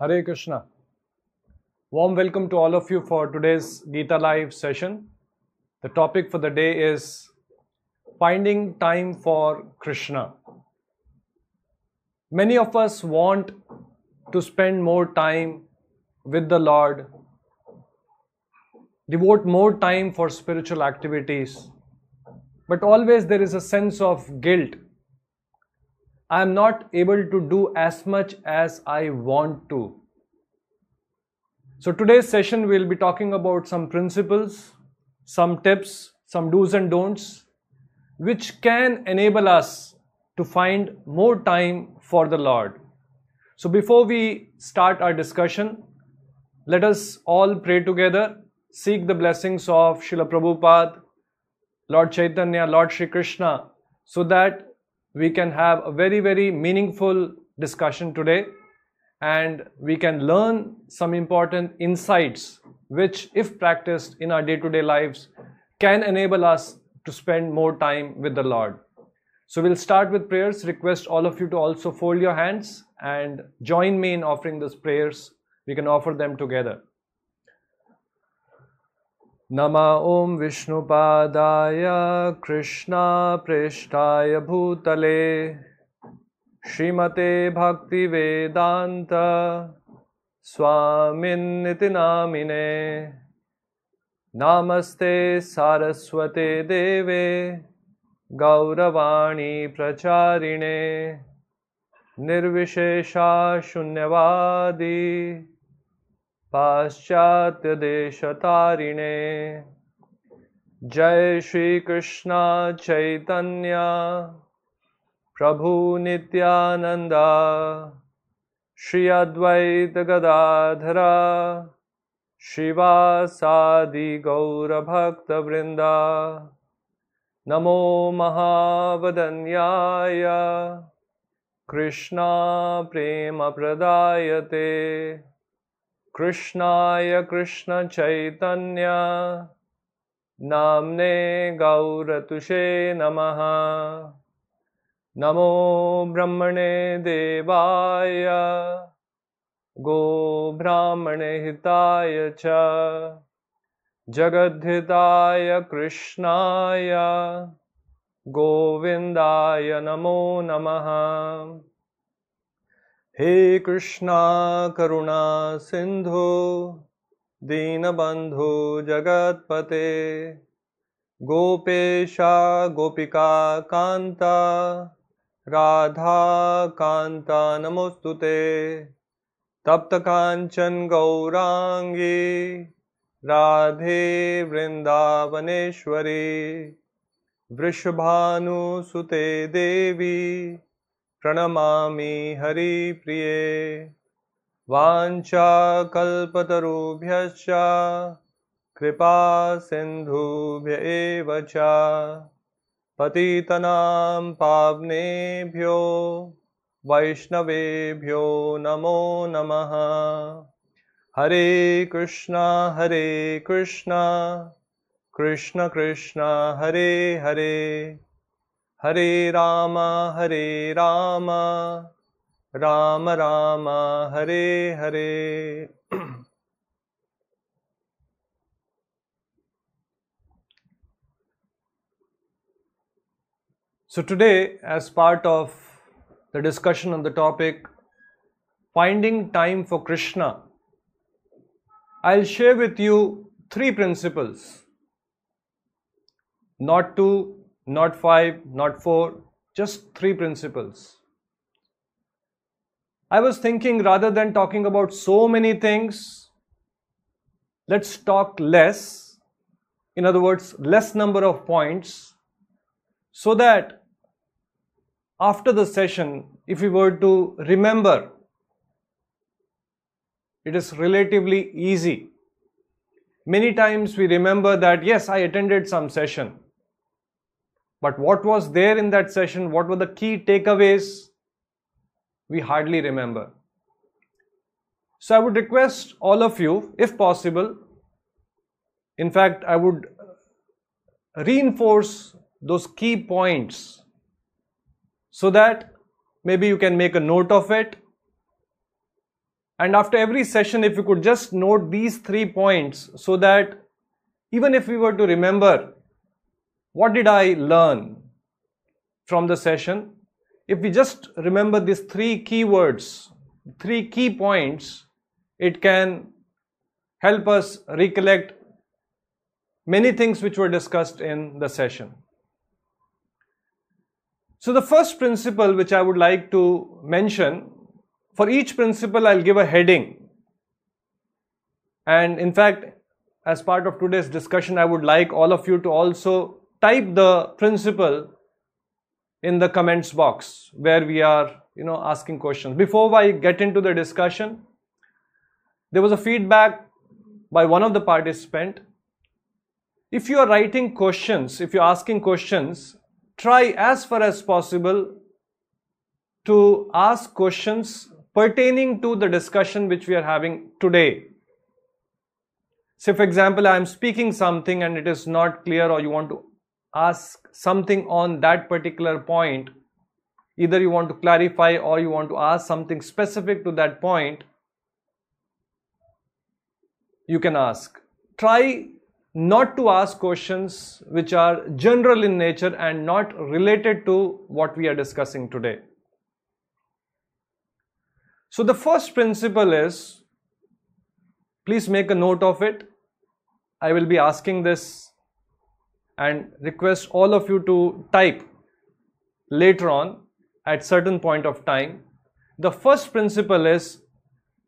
Hare Krishna. Warm welcome to all of you for today's Gita Live session. The topic for the day is finding time for Krishna. Many of us want to spend more time with the Lord, devote more time for spiritual activities, but always there is a sense of guilt. I am not able to do as much as I want to. So, today's session we'll be talking about some principles, some tips, some do's and don'ts, which can enable us to find more time for the Lord. So, before we start our discussion, let us all pray together, seek the blessings of Srila Prabhupada, Lord Chaitanya, Lord Shri Krishna, so that we can have a very, very meaningful discussion today and we can learn some important insights which, if practiced in our day to day lives, can enable us to spend more time with the Lord. So, we'll start with prayers. Request all of you to also fold your hands and join me in offering those prayers. We can offer them together. नमा ॐ विष्णुपादाय कृष्णाप्रेष्ठाय भूतले श्रीमते भक्तिवेदान्त स्वामिन्निति नामिने नामस्ते सारस्वते देवे गौरवाणी प्रचारिणे निर्विशेषा शून्यवादी पाश्चात्यदेशतारिणे जय श्रीकृष्ण चैतन्य। प्रभु नित्यानन्दा। श्री अद्वैत गदाधरा। शिवासादि गौरभक्तवृन्दा। नमो महावदन्याय। कृष्णा प्रेमप्रदायते। कृष्णाय कृष्णचैतन्य। नाम्ने गौरतुषे नमः। नमो ब्रह्मणे देवाय। गोब्राह्मणे हिताय च। जगद्धिताय कृष्णाय। गोविन्दाय नमो नमः। हे कृष्णा करुणा सिंधु, दीनबंधु जगतपते, गोपेशा गोपिका कांता राधा कांता नमोस्तुते तप्त कांचन गौरांगी, राधे वृंदावनेश्वरी वृषभानुसुते देवी प्रणमामि हरिप्रिये। वाञ्छाकल्पतरुभ्यश्च, कृपा सिन्धुभ्य एव च। पतितनां पावनेभ्यो, वैष्णवेभ्यो नमो नमः। Hare Krishna Hare Krishna, Krishna Krishna, Hare Hare. Hare Rama, Hare Rama, Rama Rama, Hare Hare. so, today, as part of the discussion on the topic finding time for Krishna, I'll share with you three principles not to not five, not four, just three principles. I was thinking rather than talking about so many things, let's talk less. In other words, less number of points so that after the session, if we were to remember, it is relatively easy. Many times we remember that, yes, I attended some session. But what was there in that session? What were the key takeaways? We hardly remember. So I would request all of you, if possible, in fact, I would reinforce those key points so that maybe you can make a note of it And after every session, if you could just note these three points so that even if we were to remember what did I learn from the session, if we just remember these three keywords, three key points, it can help us recollect many things which were discussed in the session. So the first principle which I would like to mention, for each principle I'll give a heading. And in fact, as part of today's discussion, I would like all of you to also type the principle in the comments box where we are, you know, asking questions. Before I get into the discussion, there was a feedback by one of the participants. If you are writing questions, if you're asking questions, try as far as possible to ask questions pertaining to the discussion which we are having today. Say, for example, I am speaking something and it is not clear, or you want to ask something on that particular point. Either you want to clarify or you want to ask something specific to that point. You can ask. Try not to ask questions which are general in nature and not related to what we are discussing today. So the first principle is, please make a note of it. I will be asking this and request all of you to type later on at certain point of time. The first principle is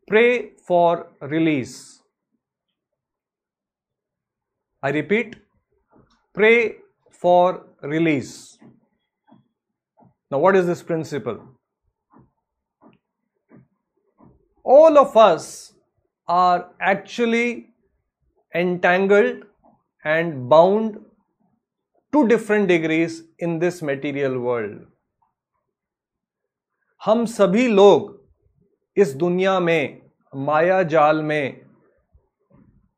pray for release. I repeat, pray for release. Now, what is this principle? All of us are actually entangled and bound to different degrees in this material world हम सभी लोग इस दुनिया में, माया जाल में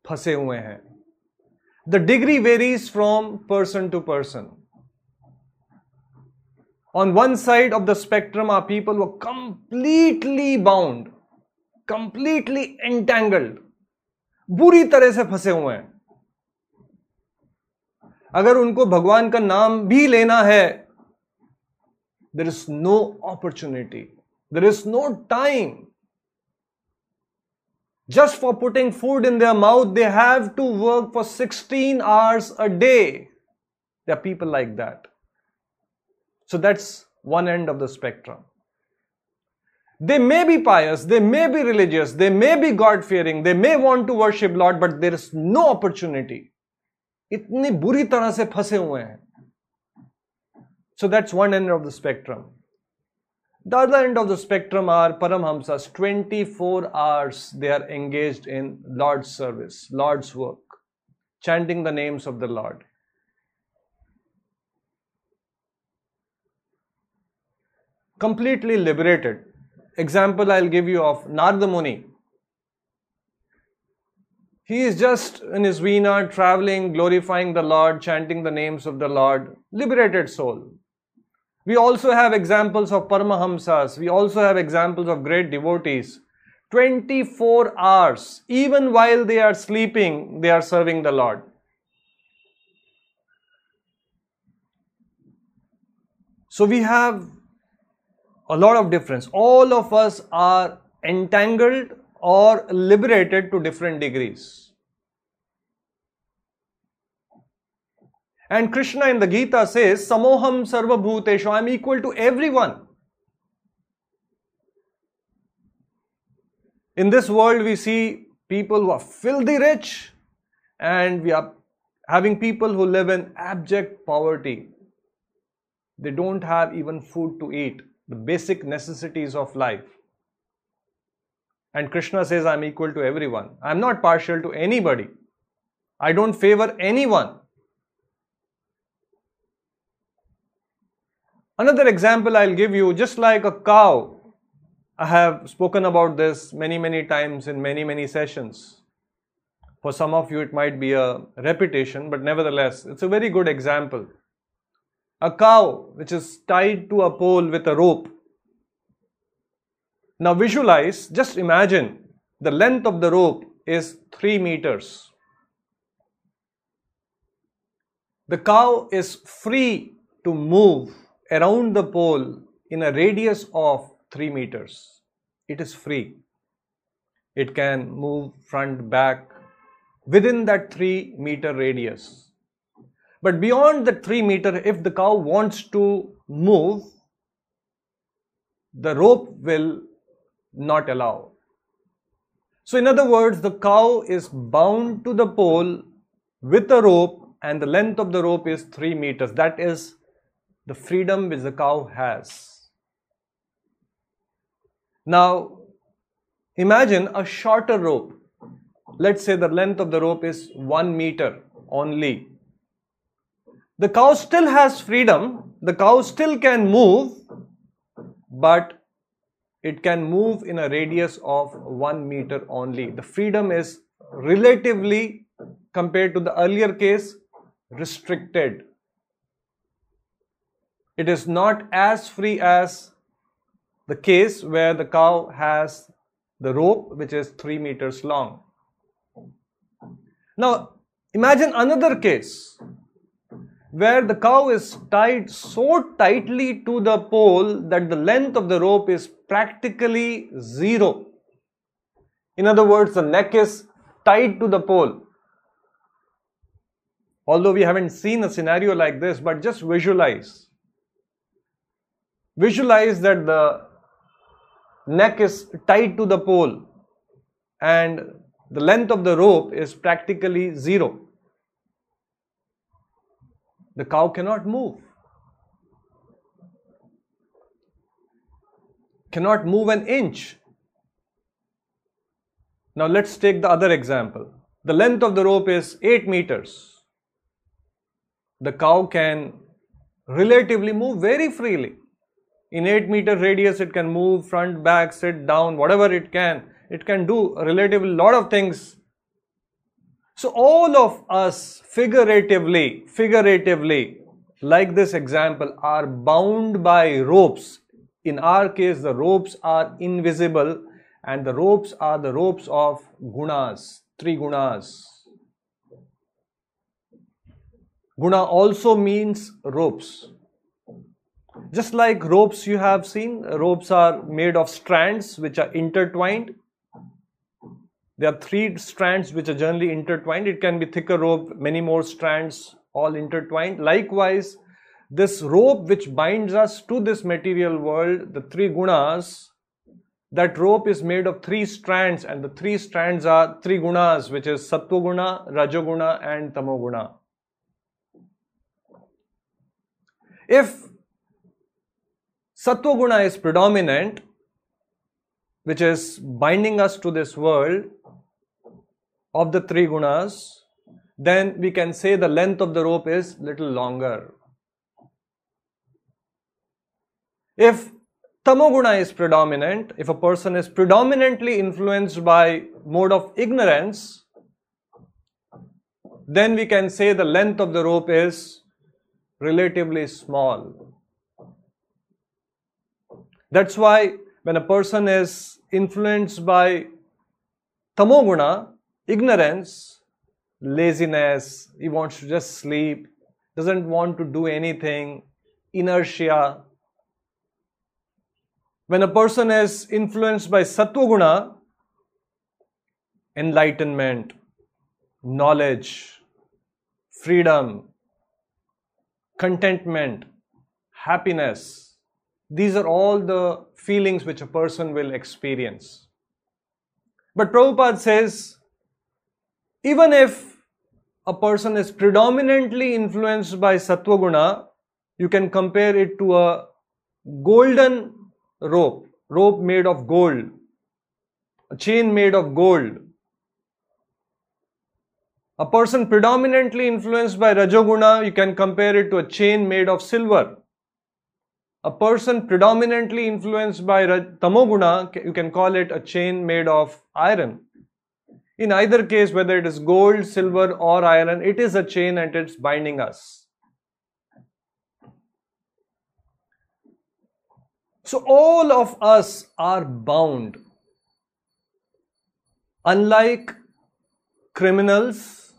फंसे हुए हैं। The degree varies from person to person on one side of the spectrum are people वो कंप्लीटली बाउंड कंप्लीटली एंटेंगल्ड बुरी तरह से फंसे हुए हैं। अगर उनको भगवान का नाम भी लेना है there is no opportunity there is no time just for putting food in their mouth, they have to work for 16 hours a day. There are people like that. So that's one end of the spectrum. They may be pious, they may be religious, they may be God fearing, they may want to worship Lord, but there is no opportunity. इतनी बुरी तरह से फंसे हुए हैं। So that's one end of the spectrum the other end of the spectrum are परम हमस twenty four hours they are engage in lord service lord's work chanting the names of the lord completely liberated example I give you of Narada Muni He is just in his Veena traveling, glorifying the Lord, chanting the names of the Lord, liberated soul. We also have examples of Paramahamsas. We also have examples of great devotees. 24 hours, even while they are sleeping, they are serving the Lord. So we have a lot of difference. All of us are entangled or liberated to different degrees. And Krishna in the Gita says, Samoham Sarva Bhuteshu, I am equal to everyone. In this world, we see people who are filthy rich, and we are having people who live in abject poverty. They don't have even food to eat, the basic necessities of life. And Krishna says, I'm equal to everyone. I'm not partial to anybody. I don't favor anyone. Another example I'll give you, just like a cow, I have spoken about this many, many times in many, many sessions. For some of you, it might be a repetition, but nevertheless, it's a very good example. A cow which is tied to a pole with a rope. Now, visualize, just imagine the length of the rope is 3 meters. The cow is free to move around the pole in a radius of 3 meters. It is free. It can move front, back within that 3 meter radius. But beyond the 3 meter, if the cow wants to move, the rope will not allow. So, in other words, the cow is bound to the pole with a rope and the length of the rope is 3 meters. That is the freedom which the cow has. Now, imagine a shorter rope. Let's say the length of the rope is 1 meter only. The cow still has freedom, the cow still can move, but it can move in a radius of 1 meter only. The freedom is relatively compared to the earlier case restricted. It is not as free as the case where the cow has the rope which is 3 meters long. Now imagine another case where the cow is tied so tightly to the pole that the length of the rope is practically zero. In other words, the neck is tied to the pole. Although we haven't seen a scenario like this, but just visualize. Visualize that the neck is tied to the pole and the length of the rope is practically zero the cow cannot move. Cannot move an inch. Now let's take the other example. The length of the rope is 8 meters. The cow can relatively move very freely. In 8 meter radius, it can move front, back, sit down, whatever it can. It can do relatively lot of things so all of us figuratively, figuratively, like this example, are bound by ropes. In our case, the ropes are invisible and the ropes are the ropes of gunas, three gunas. Guna also means ropes. Just like ropes you have seen, ropes are made of strands which are intertwined there are three strands which are generally intertwined. It can be thicker rope, many more strands all intertwined. Likewise, this rope which binds us to this material world, the three gunas, that rope is made of three strands and the three strands are three gunas which is sattva guna, rajoguna and tamoguna. If sattva guna is predominant, which is binding us to this world, of the three gunas, then we can say the length of the rope is little longer. If tamoguna is predominant, if a person is predominantly influenced by mode of ignorance, then we can say the length of the rope is relatively small. That's why when a person is influenced by tamoguna, ignorance, laziness, he wants to just sleep, doesn't want to do anything, inertia. When a person is influenced by sattva enlightenment, knowledge, freedom, contentment, happiness, these are all the feelings which a person will experience. But Prabhupada says even if a person is predominantly influenced by sattva guna, you can compare it to a golden rope, rope made of gold, a chain made of gold. A person predominantly influenced by Rajoguna, you can compare it to a chain made of silver. A person predominantly influenced by Tamoguna, you can call it a chain made of iron. In either case, whether it is gold, silver, or iron, it is a chain and it's binding us. So, all of us are bound. unlike criminals,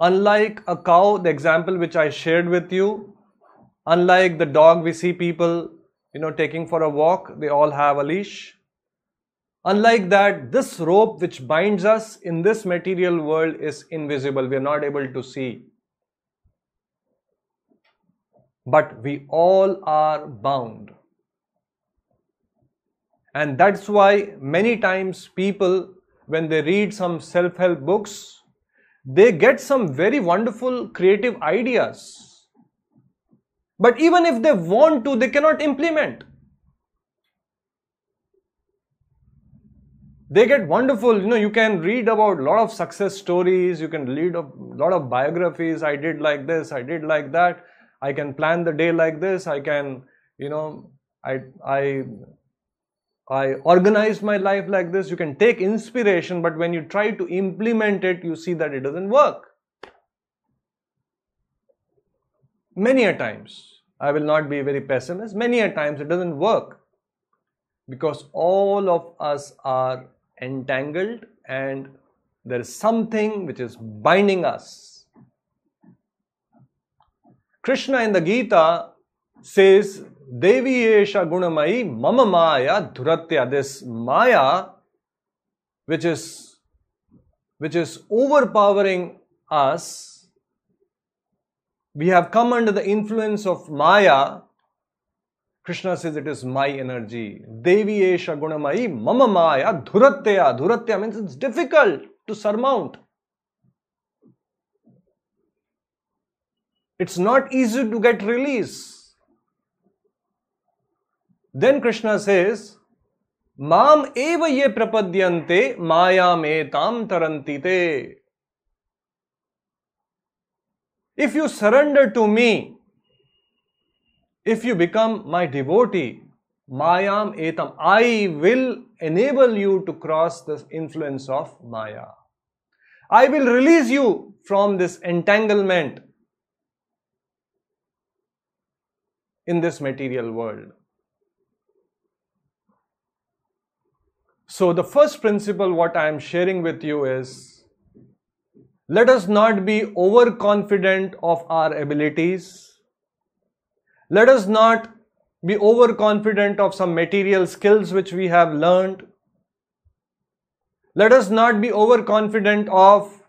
unlike a cow, the example which I shared with you, unlike the dog we see people, you know, taking for a walk, they all have a leash. Unlike that, this rope which binds us in this material world is invisible. We are not able to see. But we all are bound. And that's why many times people when they read some self help books, they get some very wonderful creative ideas. But even if they want to, they cannot implement. They get wonderful, you know, you can read about a lot of success stories, you can read a lot of biographies. I did like this, I did like that, I can plan the day like this, I can, you know, I, I I organized my life like this. You can take inspiration, but when you try to implement it, you see that it doesn't work. Many a times, I will not be very pessimist, many a times it doesn't work because all of us are entangled and there is something which is binding us. Krishna in the Gita says Devi Esha Gunamai Mama Maya Dhuratya. This Maya, which is which is overpowering us, we have come under the influence of Maya. Krishna says it is my energy. Devi Esha Gunamai Mama Maya Dhuratya. Dhuratya means it's difficult to surmount. It's not easy to get release. Then Krishna says, eva ye prapadyante mayam etam tarantite. If you surrender to me, if you become my devotee, mayam etam, I will enable you to cross the influence of maya. I will release you from this entanglement in this material world. So, the first principle, what I am sharing with you is let us not be overconfident of our abilities. Let us not be overconfident of some material skills which we have learned. Let us not be overconfident of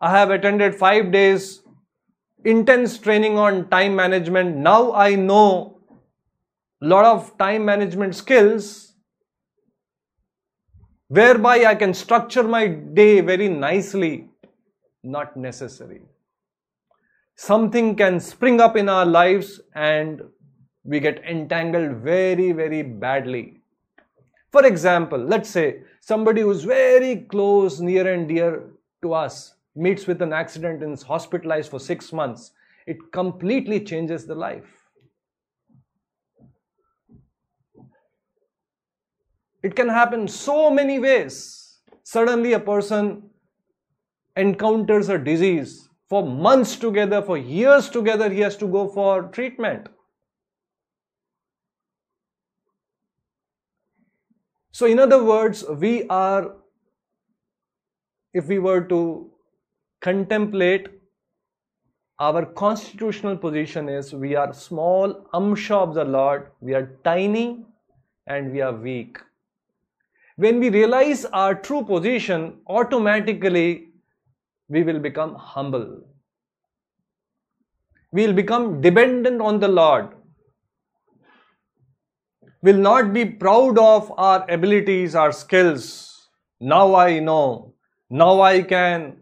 I have attended five days intense training on time management. Now I know a lot of time management skills whereby I can structure my day very nicely, not necessary. Something can spring up in our lives and we get entangled very, very badly. For example, let's say somebody who's very close, near and dear to us meets with an accident and is hospitalized for six months. It completely changes the life. It can happen so many ways. Suddenly, a person encounters a disease for months together, for years together, he has to go for treatment. So, in other words, we are, if we were to contemplate our constitutional position is we are small amsha of the Lord, we are tiny and we are weak. When we realize our true position, automatically we will become humble. We will become dependent on the Lord. We will not be proud of our abilities, our skills. Now I know. Now I can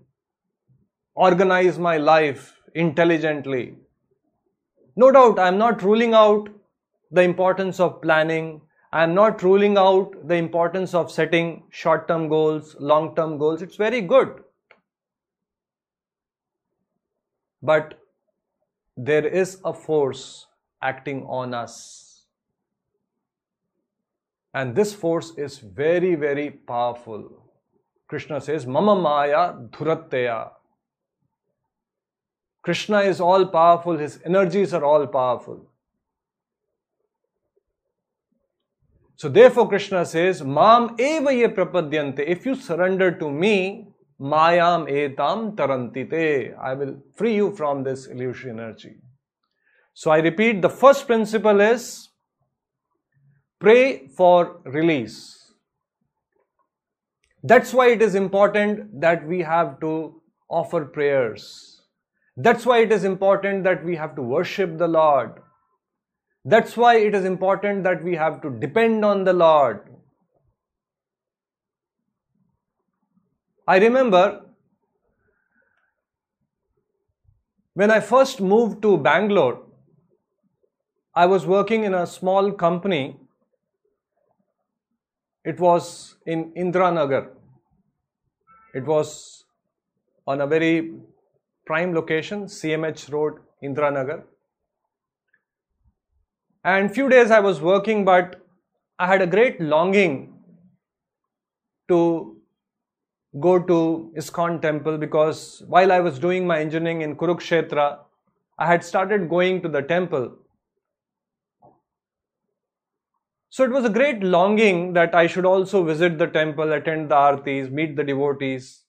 organize my life intelligently. No doubt, I am not ruling out the importance of planning, I am not ruling out the importance of setting short term goals, long term goals. It's very good. But there is a force acting on us. And this force is very, very powerful. Krishna says, Mama Maya Dhuratteya. Krishna is all powerful, his energies are all powerful. So therefore Krishna says, Mam eva ye prapadyante. If you surrender to me, mayam etam tarantite. I will free you from this illusory energy. So I repeat, the first principle is pray for release. That's why it is important that we have to offer prayers. That's why it is important that we have to worship the Lord. That's why it is important that we have to depend on the Lord. I remember when I first moved to Bangalore, I was working in a small company. It was in Indiranagar. It was on a very prime location, CMH Road, Indiranagar. And few days I was working, but I had a great longing to go to ISKCON temple because while I was doing my engineering in Kurukshetra, I had started going to the temple. So it was a great longing that I should also visit the temple, attend the artis, meet the devotees.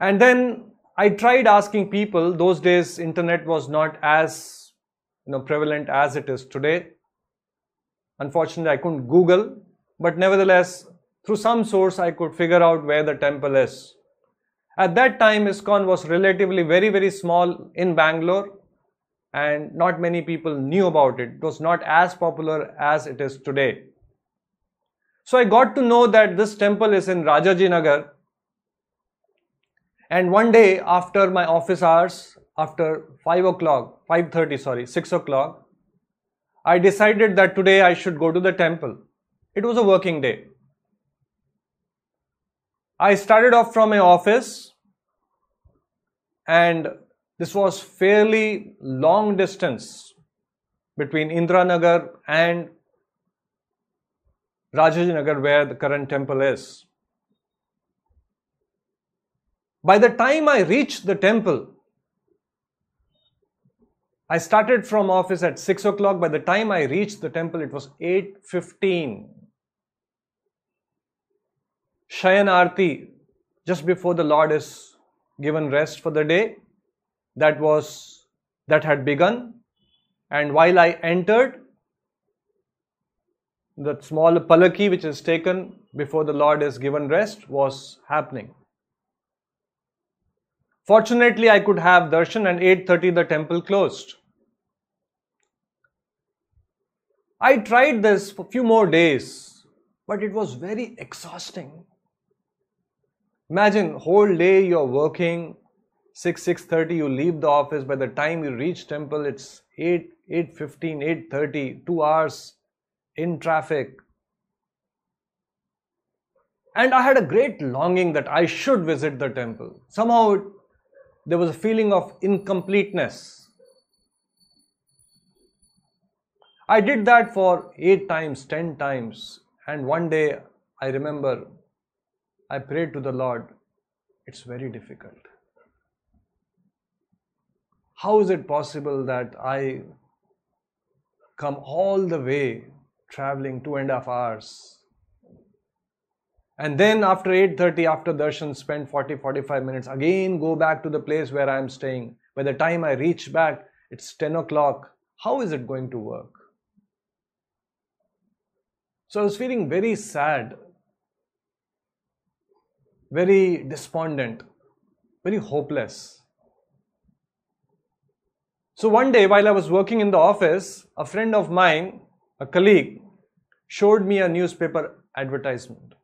And then I tried asking people, those days internet was not as you know prevalent as it is today. Unfortunately, I couldn't Google, but nevertheless, through some source, I could figure out where the temple is. At that time, ISKCON was relatively very, very small in Bangalore, and not many people knew about it. It was not as popular as it is today. So I got to know that this temple is in Rajaji Nagar, and one day after my office hours, after 5 o'clock, 5.30 sorry, 6 o'clock, I decided that today I should go to the temple. It was a working day. I started off from my office and this was fairly long distance between Indiranagar and Rajajinagar where the current temple is. By the time I reached the temple, I started from office at 6 o'clock. By the time I reached the temple, it was 8.15. Shayan Arti, just before the Lord is given rest for the day, that was that had begun. And while I entered, the small palaki which is taken before the Lord is given rest was happening. Fortunately, I could have darshan and 8.30 the temple closed. I tried this for a few more days, but it was very exhausting. Imagine whole day you're working, 6, 6.30 you leave the office, by the time you reach temple it's 8, 8.15, 8.30, 2 hours in traffic. And I had a great longing that I should visit the temple. Somehow there was a feeling of incompleteness. I did that for eight times, ten times, and one day I remember I prayed to the Lord, it's very difficult. How is it possible that I come all the way traveling two and a half hours and then after 8.30 after darshan spend 40 45 minutes again go back to the place where i am staying? By the time i reach back it's 10 o'clock. How is it going to work? So i was feeling very sad very despondent very hopeless so one day while i was working in the office a friend of mine a colleague showed me a newspaper advertisement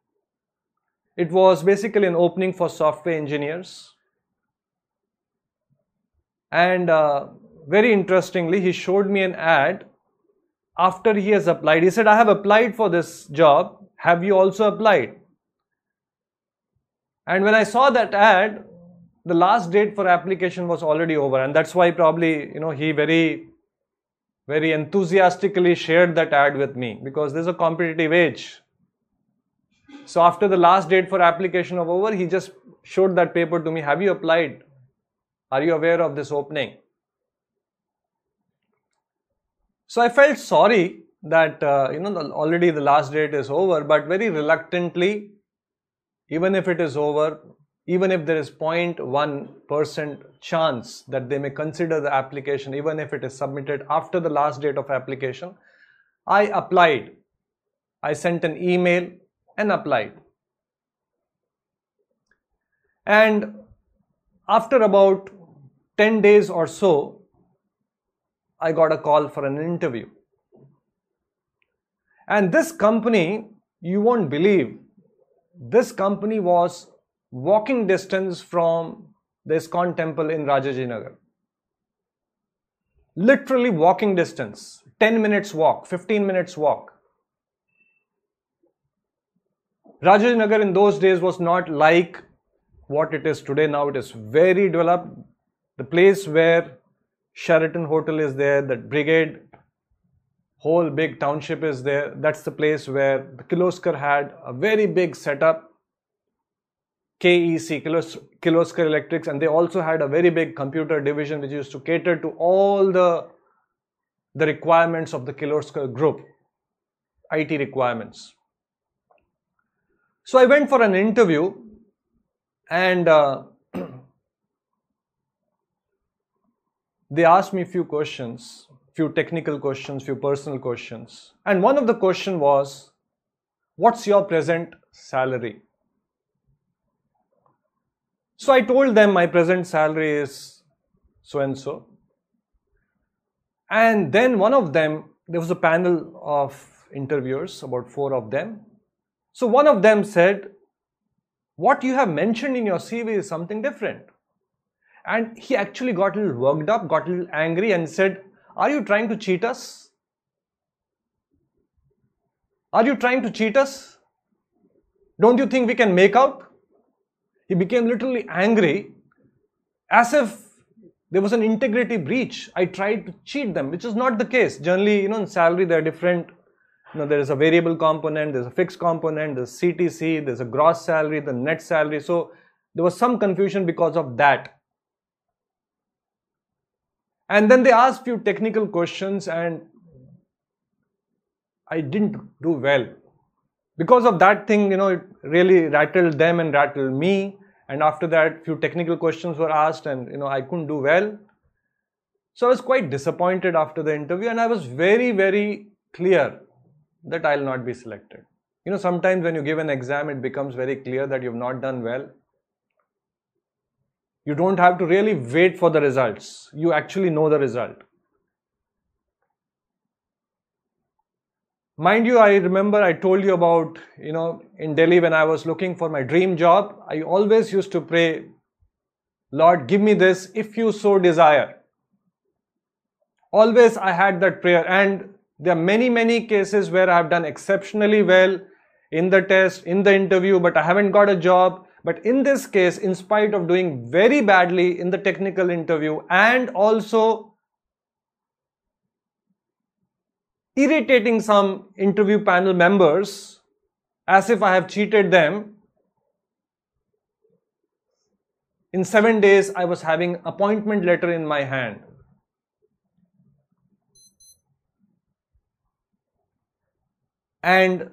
it was basically an opening for software engineers. And uh, very interestingly, he showed me an ad after he has applied. He said, I have applied for this job. Have you also applied? And when I saw that ad, the last date for application was already over. And that's why probably, you know, he very, very enthusiastically shared that ad with me because there's a competitive age. So after the last date for application of over, he just showed that paper to me. Have you applied? Are you aware of this opening? So I felt sorry that uh, you know the, already the last date is over, but very reluctantly, even if it is over, even if there is 0.1% chance that they may consider the application, even if it is submitted after the last date of application, I applied. I sent an email and applied. And after about 10 days or so, I got a call for an interview. And this company, you won't believe, this company was walking distance from the ISKCON temple in Rajajinagar. Literally walking distance, 10 minutes walk, 15 minutes walk. Rajajinagar in those days was not like what it is today. Now it is very developed. The place where Sheraton Hotel is there, that Brigade whole big township is there. That's the place where the Kirloskar had a very big setup, KEC, Kirloskar Electrics, and they also had a very big computer division which used to cater to all the, the requirements of the Kirloskar group, IT requirements. So I went for an interview and uh, they asked me a few questions few technical questions, few personal questions. And one of the question was, what's your present salary? So I told them my present salary is so and so. And then one of them, there was a panel of interviewers, about four of them. So one of them said, what you have mentioned in your CV is something different. And he actually got a little worked up, got a little angry and said, are you trying to cheat us? Are you trying to cheat us? Don't you think we can make out? He became literally angry as if there was an integrity breach. I tried to cheat them, which is not the case. Generally, you know, in salary, there are different, you know, there is a variable component, there's a fixed component, there's CTC, there's a gross salary, the net salary. So there was some confusion because of that. And then they asked few technical questions and I didn't do well. Because of that thing, you know, it really rattled them and rattled me. And after that, few technical questions were asked and, you know, I couldn't do well. So I was quite disappointed after the interview and I was very, very clear that I'll not be selected. You know, sometimes when you give an exam, it becomes very clear that you've not done well. You don't have to really wait for the results. You actually know the result. Mind you, I remember I told you about, you know, in Delhi when I was looking for my dream job, I always used to pray, Lord, give me this if you so desire. Always I had that prayer, and there are many, many cases where I have done exceptionally well in the test, in the interview, but I haven't got a job. But in this case, in spite of doing very badly in the technical interview and also irritating some interview panel members as if I have cheated them, in seven days I was having appointment letter in my hand. And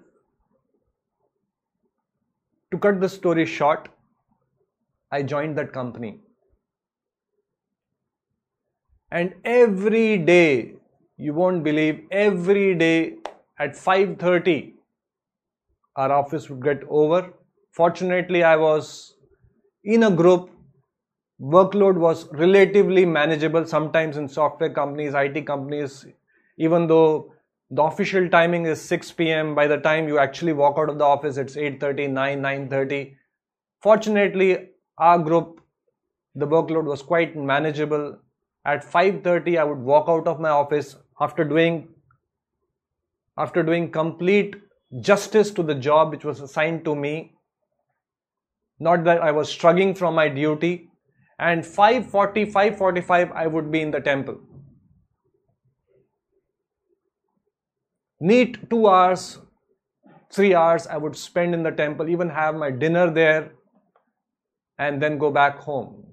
to cut the story short, I joined that company. And every day, you won't believe, every day at 5.30, our office would get over. Fortunately, I was in a group. Workload was relatively manageable. Sometimes in software companies, IT companies, even though the official timing is 6 p.m by the time you actually walk out of the office it's 8.30 9 9.30 fortunately our group the workload was quite manageable. At 5.30 i would walk out of my office after doing after doing complete justice to the job which was assigned to me. Not that i was struggling from my duty. And 5.40 5.45 i would be in the temple neat two hours, three hours I would spend in the temple, even have my dinner there, and then go back home.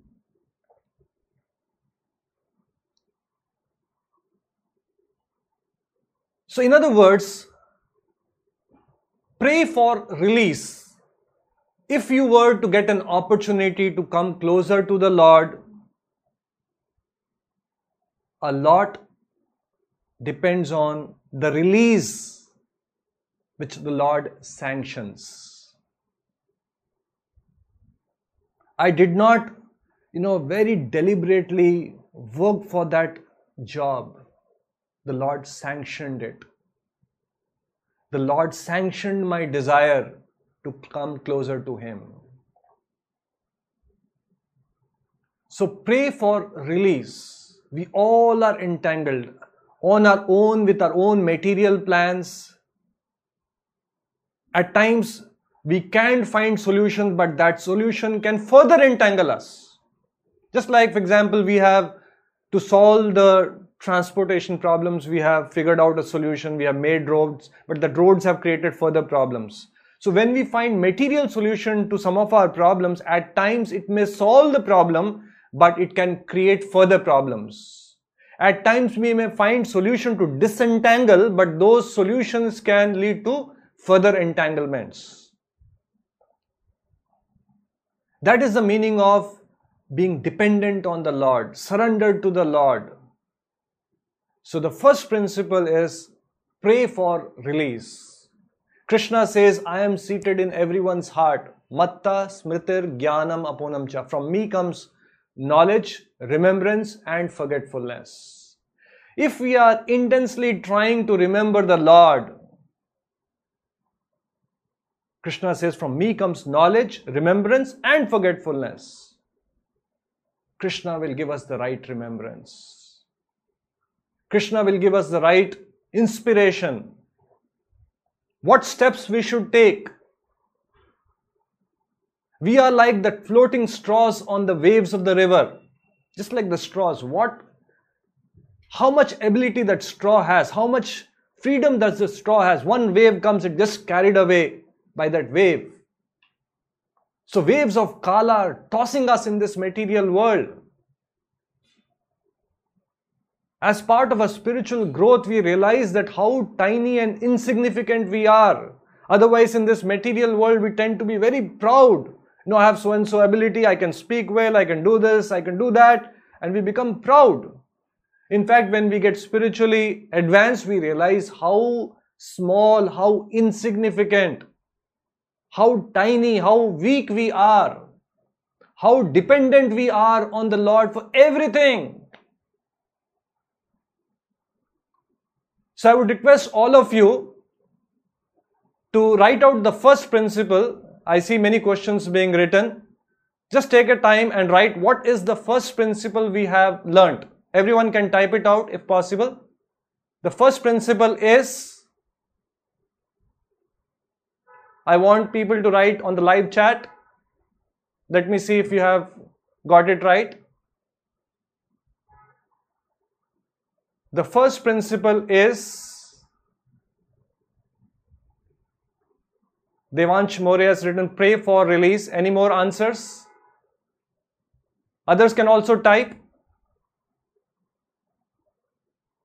So, in other words, pray for release. If you were to get an opportunity to come closer to the Lord, a lot depends on the release which the Lord sanctions. I did not, you know, very deliberately work for that job. The Lord sanctioned it. The Lord sanctioned my desire to come closer to Him. So pray for release. We all are entangled on our own with our own material plans. At times, we can't find solutions, but that solution can further entangle us. Just like, for example, we have to solve the transportation problems, we have figured out a solution, we have made roads, but the roads have created further problems. So when we find material solution to some of our problems, at times it may solve the problem, but it can create further problems. At times we may find solution to disentangle, but those solutions can lead to further entanglements. That is the meaning of being dependent on the Lord, surrendered to the Lord. So the first principle is pray for release. Krishna says, I am seated in everyone's heart. Matta smritir jnanam apohanam cha. From me comes knowledge, remembrance, and forgetfulness. If we are intensely trying to remember the Lord, Krishna says, From me comes knowledge, remembrance, and forgetfulness. Krishna will give us the right remembrance. Krishna will give us the right inspiration. What steps we should take. We are like the floating straws on the waves of the river. Just like the straws. What, how much ability that straw has, how much freedom does the straw has. One wave comes, it just carried away by that wave. So, waves of Kala are tossing us in this material world. As part of our spiritual growth, we realize that how tiny and insignificant we are. Otherwise, in this material world, we tend to be very proud. Know, I have so and so ability, I can speak well, I can do this, I can do that, and we become proud. In fact, when we get spiritually advanced, we realize how small, how insignificant how tiny, how weak we are, how dependent we are on the Lord for everything. So I would request all of you to write out the first principle. I see many questions being written. Just take a time and write what is the first principle we have learnt. Everyone can type it out if possible. The first principle is I want people to write on the live chat. Let me see if you have got it right. The first principle is Devansh More has written pray for release. Any more answers? Others can also type.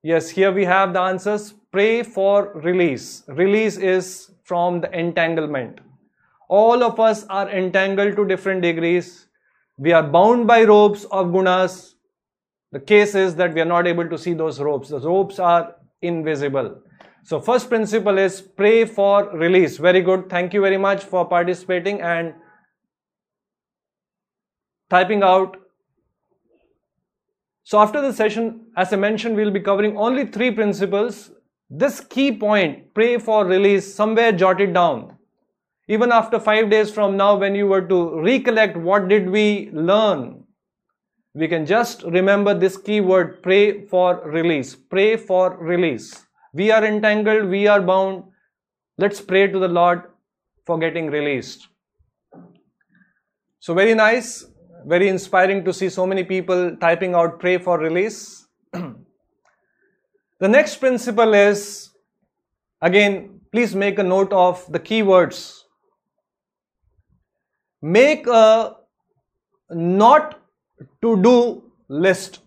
Yes, here we have the answers. Pray for release. Release is from the entanglement. All of us are entangled to different degrees. We are bound by ropes of gunas. The case is that we are not able to see those ropes. The ropes are invisible. So first principle is pray for release. Very good. Thank you very much for participating and typing out so after the session, as I mentioned, we'll be covering only three principles. This key point, pray for release, somewhere jot it down. Even after five days from now, when you were to recollect what did we learn, we can just remember this key word, pray for release. Pray for release. We are entangled, we are bound. Let's pray to the Lord for getting released. So very nice very inspiring to see so many people typing out pray for release. the next principle is again, please make a note of the keywords. Make a not to do list.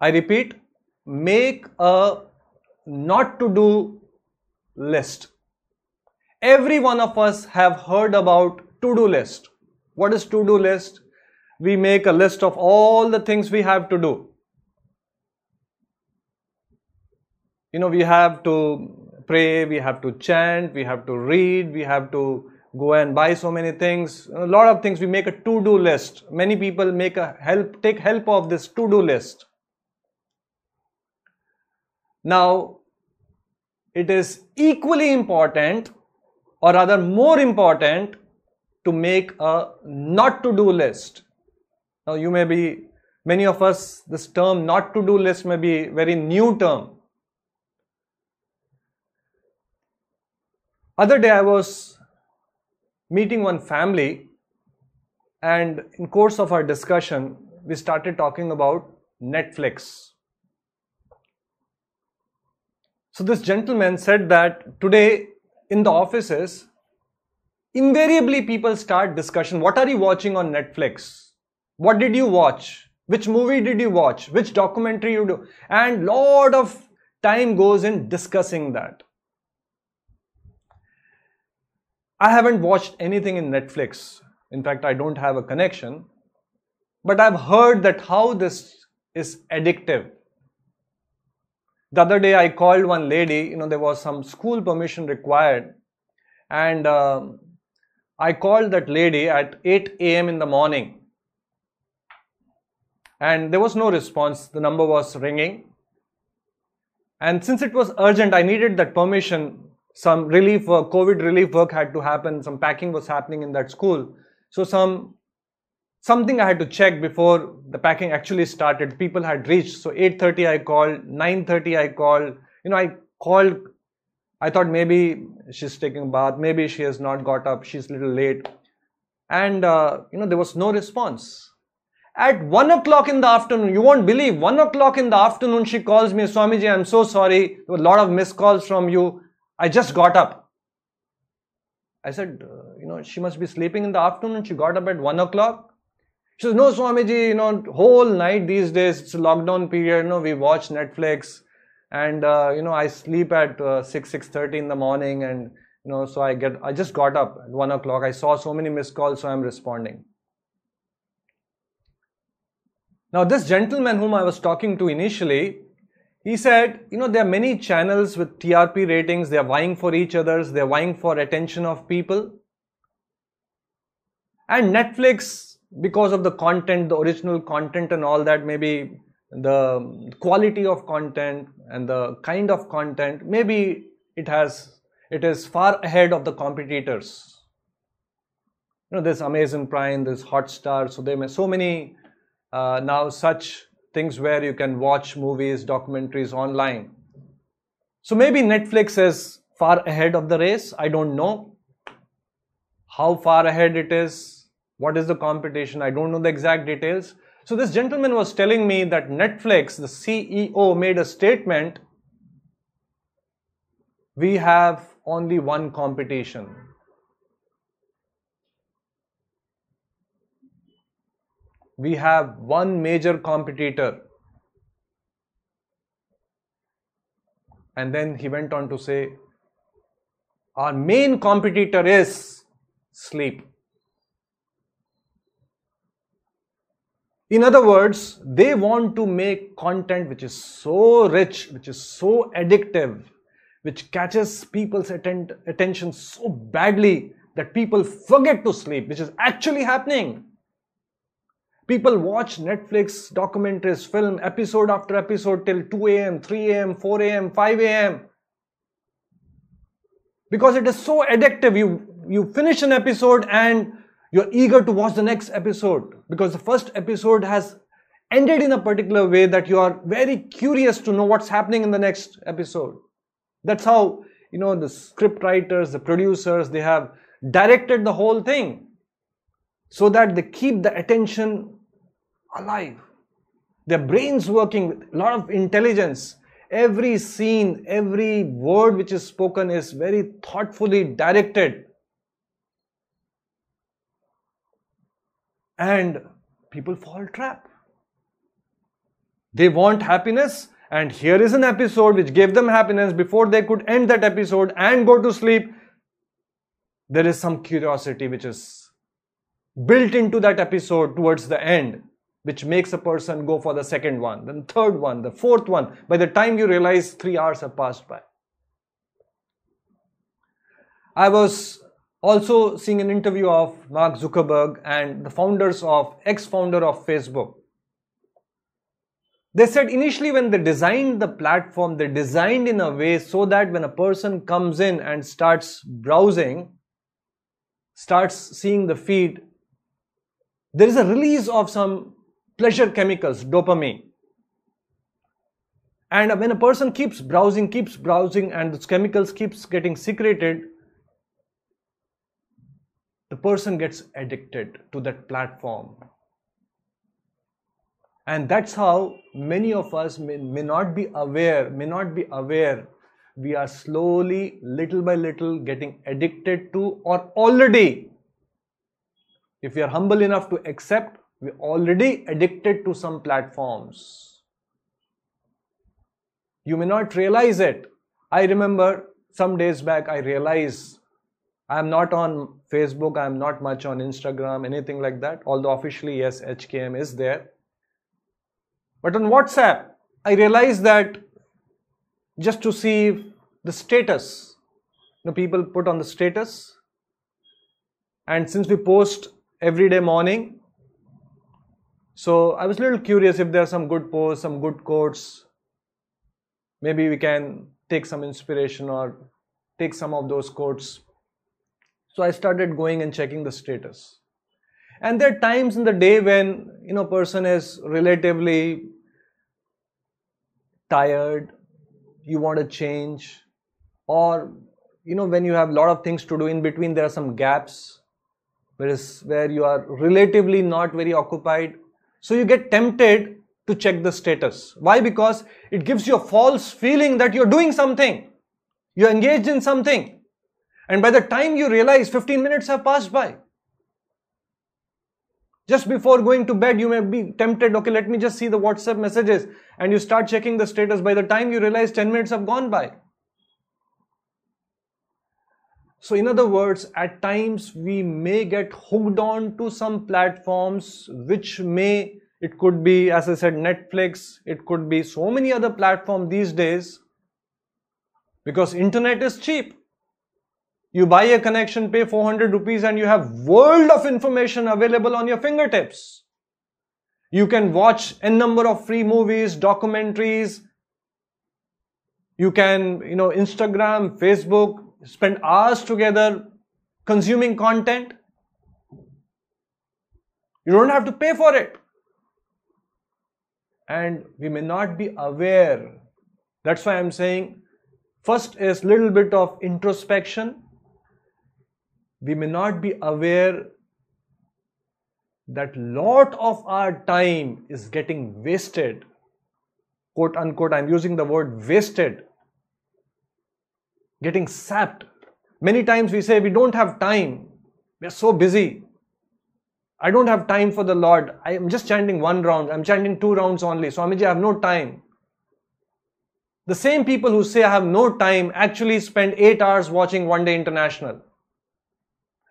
I repeat, make a not to do list. Every one of us have heard about to do list. What is to do list? We make a list of all the things we have to do. You know, we have to pray, we have to chant, we have to read, we have to go and buy so many things a lot of things we make a to do list many people make a help take help of this to do list now it is equally important or rather more important to make a not to do list. Now you may be many of us this term not to do list may be very new term. Other day i was meeting one family and in course of our discussion we started talking about netflix so this gentleman said that today in the offices invariably people start discussion what are you watching on netflix what did you watch which movie did you watch which documentary you do and lot of time goes in discussing that I haven't watched anything in Netflix. In fact, I don't have a connection. But I've heard that how this is addictive. The other day I called one lady, you know, there was some school permission required. And uh, I called that lady at 8 a.m. in the morning. And there was no response. The number was ringing. And since it was urgent, I needed that permission some relief work, COVID relief work had to happen, some packing was happening in that school. So some something I had to check before the packing actually started. People had reached. So 8:30 I called, 9:30 I called. You know, I called. I thought maybe she's taking a bath, maybe she has not got up, she's a little late, and uh, you know there was no response. At one o'clock in the afternoon, you won't believe, one o'clock in the afternoon, she calls me, Swamiji, I'm so sorry. There were a lot of missed calls from you. I just got up. I said, uh, you know, she must be sleeping in the afternoon. She got up at one o'clock. She says, no, Swamiji, you know, whole night these days, it's lockdown period, you know, we watch Netflix and, uh, you know, I sleep at uh, 6, 6.30 in the morning and, you know, so I get, I just got up at one o'clock. I saw so many missed calls, so I'm responding. Now, this gentleman whom I was talking to initially, he said, you know, there are many channels with TRP ratings, they are vying for each others, they are vying for attention of people. And Netflix, because of the content, the original content and all that, maybe the quality of content and the kind of content, maybe it has, it is far ahead of the competitors. You know, there's Amazon Prime, there's Hotstar, so there are so many uh, now such things where you can watch movies, documentaries online. So maybe Netflix is far ahead of the race. I don't know how far ahead it is. What is the competition? I don't know the exact details. So this gentleman was telling me that Netflix, the CEO made a statement. We have only one competition. we have one major competitor. And then he went on to say, our main competitor is sleep. In other words, they want to make content which is so rich, which is so addictive, which catches people's atten- attention so badly that people forget to sleep, which is actually happening. People watch Netflix documentaries, film episode after episode till 2 a.m., 3 a.m., 4 a.m., 5 a.m. Because it is so addictive. You, you finish an episode and you're eager to watch the next episode because the first episode has ended in a particular way that you are very curious to know what's happening in the next episode. That's how, you know, the script writers, the producers, they have directed the whole thing so that they keep the attention alive. Their brains working with a lot of intelligence. Every scene, every word which is spoken is very thoughtfully directed. And people fall trap. They want happiness and here is an episode which gave them happiness before they could end that episode and go to sleep. There is some curiosity which is built into that episode towards the end which makes a person go for the second one then third one the fourth one. By the time you realize 3 hours have passed by. I was also seeing an interview of mark zuckerberg and the founders of ex-founder of facebook they said initially when they designed the platform, they designed in a way so that when a person comes in and starts browsing, starts seeing the feed, there is a release of some pleasure chemicals, dopamine. And when a person keeps browsing, keeps browsing, and those chemicals keeps getting secreted, the person gets addicted to that platform. And that's how many of us may, may not be aware may not be aware we are slowly little by little getting addicted to or already if we are humble enough to accept we're already addicted to some platforms. You may not realize it. I remember some days back i realized i'm not on facebook i'm not much on instagram anything like that although officially yes hkm is there but on WhatsApp, I realized that just to see the status, you know, people put on the status. And since we post every day morning, so I was a little curious if there are some good posts, some good quotes. Maybe we can take some inspiration or take some of those quotes. So I started going and checking the status. And there are times in the day when you know person is relatively tired you want to change or you know when you have a lot of things to do in between there are some gaps whereas where you are relatively not very occupied. So you get tempted to check the status. Why? Because it gives you a false feeling that you're doing something. You're engaged in something and by the time you realize 15 minutes have passed by. Just before going to bed, you may be tempted, okay, let me just see the WhatsApp messages. And you start checking the status. By the time you realize 10 minutes have gone by. So, in other words, at times we may get hooked on to some platforms which may, it could be, as I said, Netflix, it could be so many other platforms these days because internet is cheap you buy a connection, pay 400 rupees and you have world of information available on your fingertips. You can watch a number of free movies, documentaries. You can, you know, Instagram, Facebook, spend hours together consuming content. You don't have to pay for it. And we may not be aware. That's why I'm saying first is little bit of introspection we may not be aware that lot of our time is getting wasted. Quote unquote i'm using the word wasted. Getting sapped. Many times we say we don't have time. We're so busy. I don't have time for the lord. I am just chanting one round. I'm chanting two rounds only. Swamiji i have no time. The same people who say i have no time actually spend 8 hours watching one day international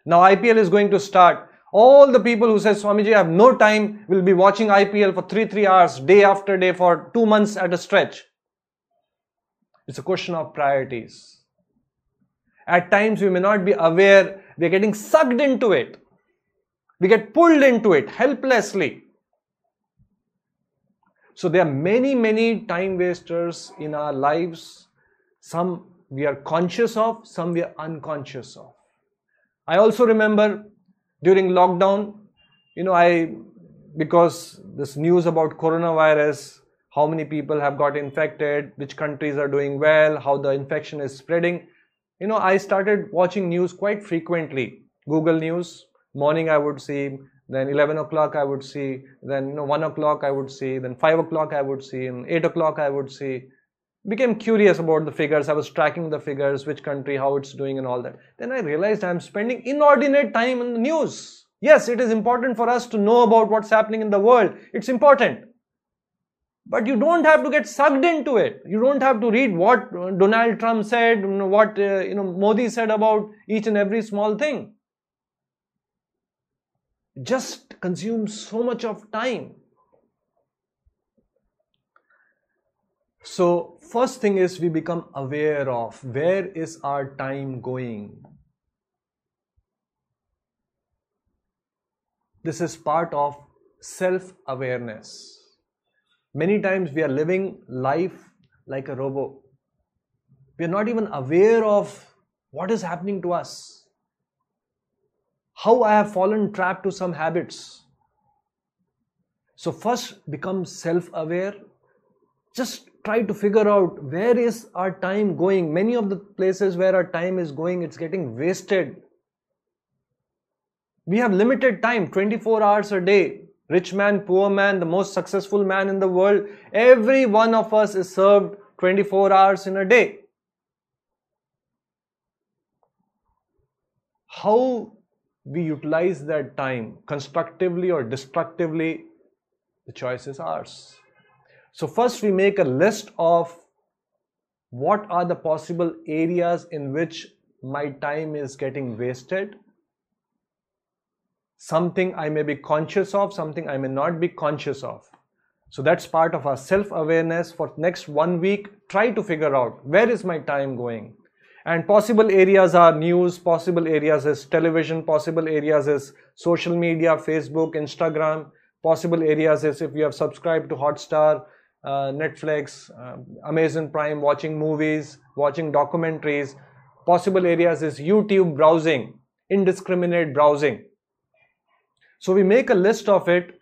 now IPL is going to start. All the people who say, Swamiji, I have no time, will be watching IPL for 3 3 hours, day after day, for 2 months at a stretch. It's a question of priorities. At times we may not be aware, we are getting sucked into it. We get pulled into it helplessly. So there are many, many time wasters in our lives. Some we are conscious of, some we are unconscious of. I also remember during lockdown, you know, I because this news about coronavirus, how many people have got infected, which countries are doing well, how the infection is spreading. You know, I started watching news quite frequently. Google News, morning I would see, then 11 o'clock I would see, then you know 1 o'clock I would see, then 5 o'clock I would see, and 8 o'clock I would see became curious about the figures. I was tracking the figures, which country, how it's doing, and all that. Then I realized I'm spending inordinate time in the news. Yes, it is important for us to know about what's happening in the world. It's important. but you don't have to get sucked into it you don't have to read what donald trump said what uh, you know modi said about each and every small thing just consumes so much of time so first thing is we become aware of where is our time going this is part of self awareness Many times we are living life like a robot. We are not even aware of what is happening to us. How I have fallen trapped to some habits. So first become self-aware. Just try to figure out where is our time going. Many of the places where our time is going, it's getting wasted. We have limited time, 24 hours a day rich man, poor man, the most successful man in the world, every one of us is served 24 hours in a day. How we utilize that time constructively or destructively, the choice is ours. So, first we make a list of what are the possible areas in which my time is getting wasted something I may be conscious of, something I may not be conscious of. So that's part of our self-awareness for next one week. Try to figure out where is my time going. And possible areas are news, possible areas is television, possible areas is social media, Facebook, Instagram, possible areas is if you have subscribed to Hotstar, uh, Netflix, uh, Amazon Prime, watching movies, watching documentaries. Possible areas is YouTube browsing, indiscriminate browsing. So we make a list of it.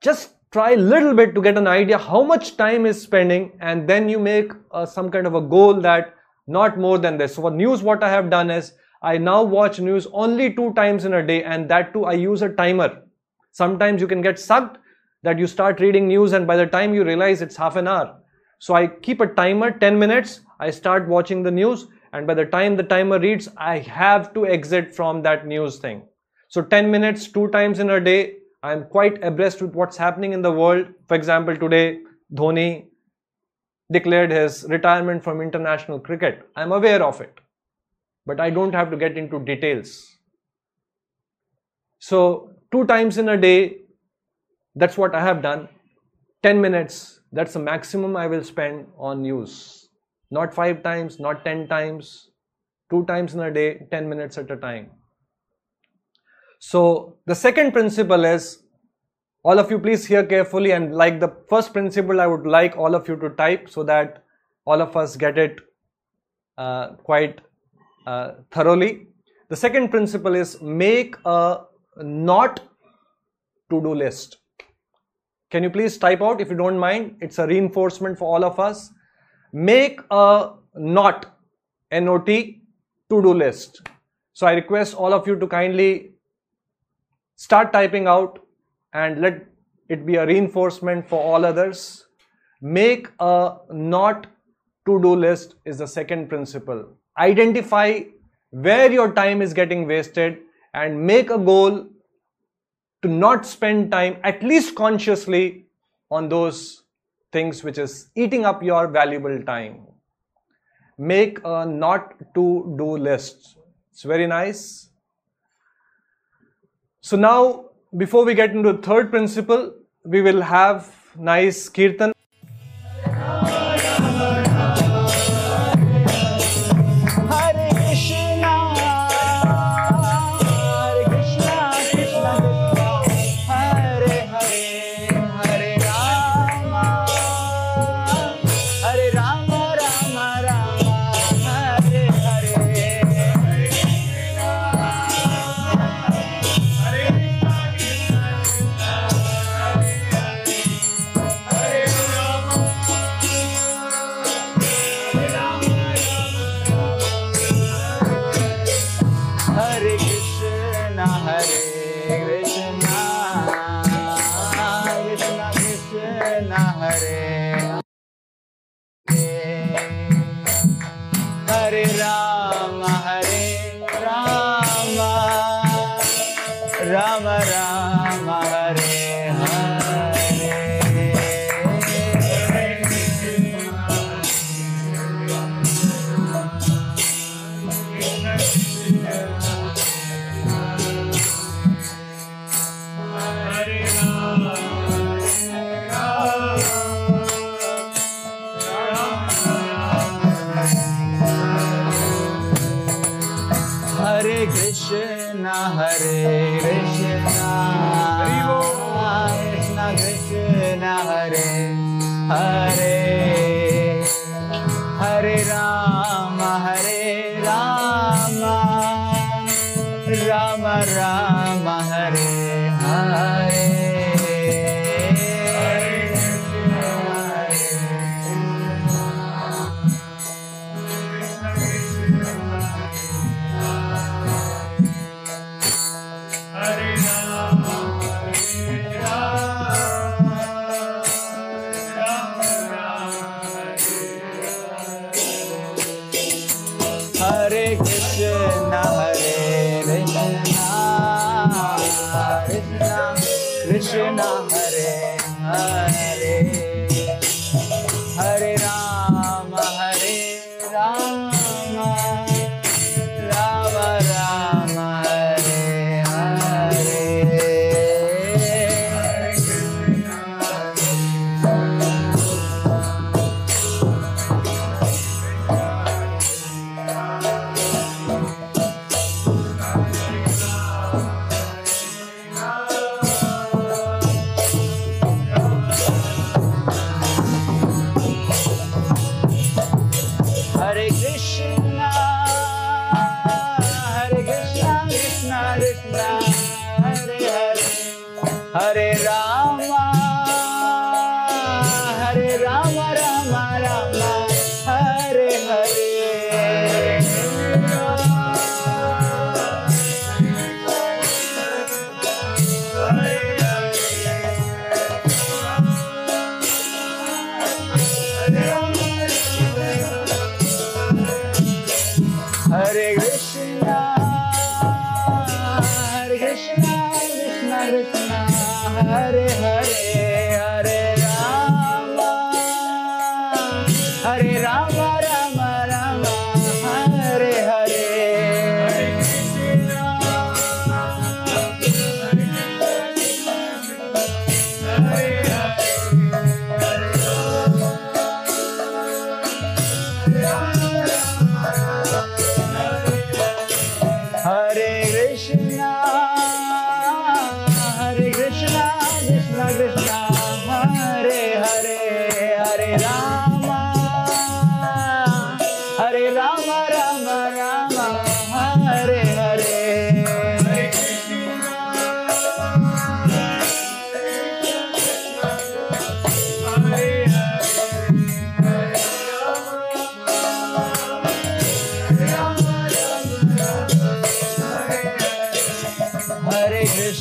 Just try a little bit to get an idea how much time is spending and then you make uh, some kind of a goal that not more than this. So for news, what I have done is I now watch news only two times in a day and that too I use a timer. Sometimes you can get sucked that you start reading news and by the time you realize it's half an hour. So I keep a timer 10 minutes. I start watching the news and by the time the timer reads, I have to exit from that news thing. So 10 minutes, two times in a day, I'm quite abreast with what's happening in the world. For example, today, Dhoni declared his retirement from international cricket. I'm aware of it, but I don't have to get into details. So, two times in a day, that's what I have done. 10 minutes, that's the maximum I will spend on news. Not five times, not 10 times, two times in a day, 10 minutes at a time. So the second principle is, all of you please hear carefully and like the first principle I would like all of you to type so that all of us get it uh, quite uh, thoroughly. The second principle is make a not to-do list. Can you please type out if you don't mind? It's a reinforcement for all of us. Make a not, N-O-T, to-do list. So I request all of you to kindly start typing out and let it be a reinforcement for all others. Make a not to-do list is the second principle. Identify where your time is getting wasted and make a goal to not spend time at least consciously on those things which is eating up your valuable time. Make a not to do list. It's very nice. So now, before we get into the third principle, we will have nice kirtan.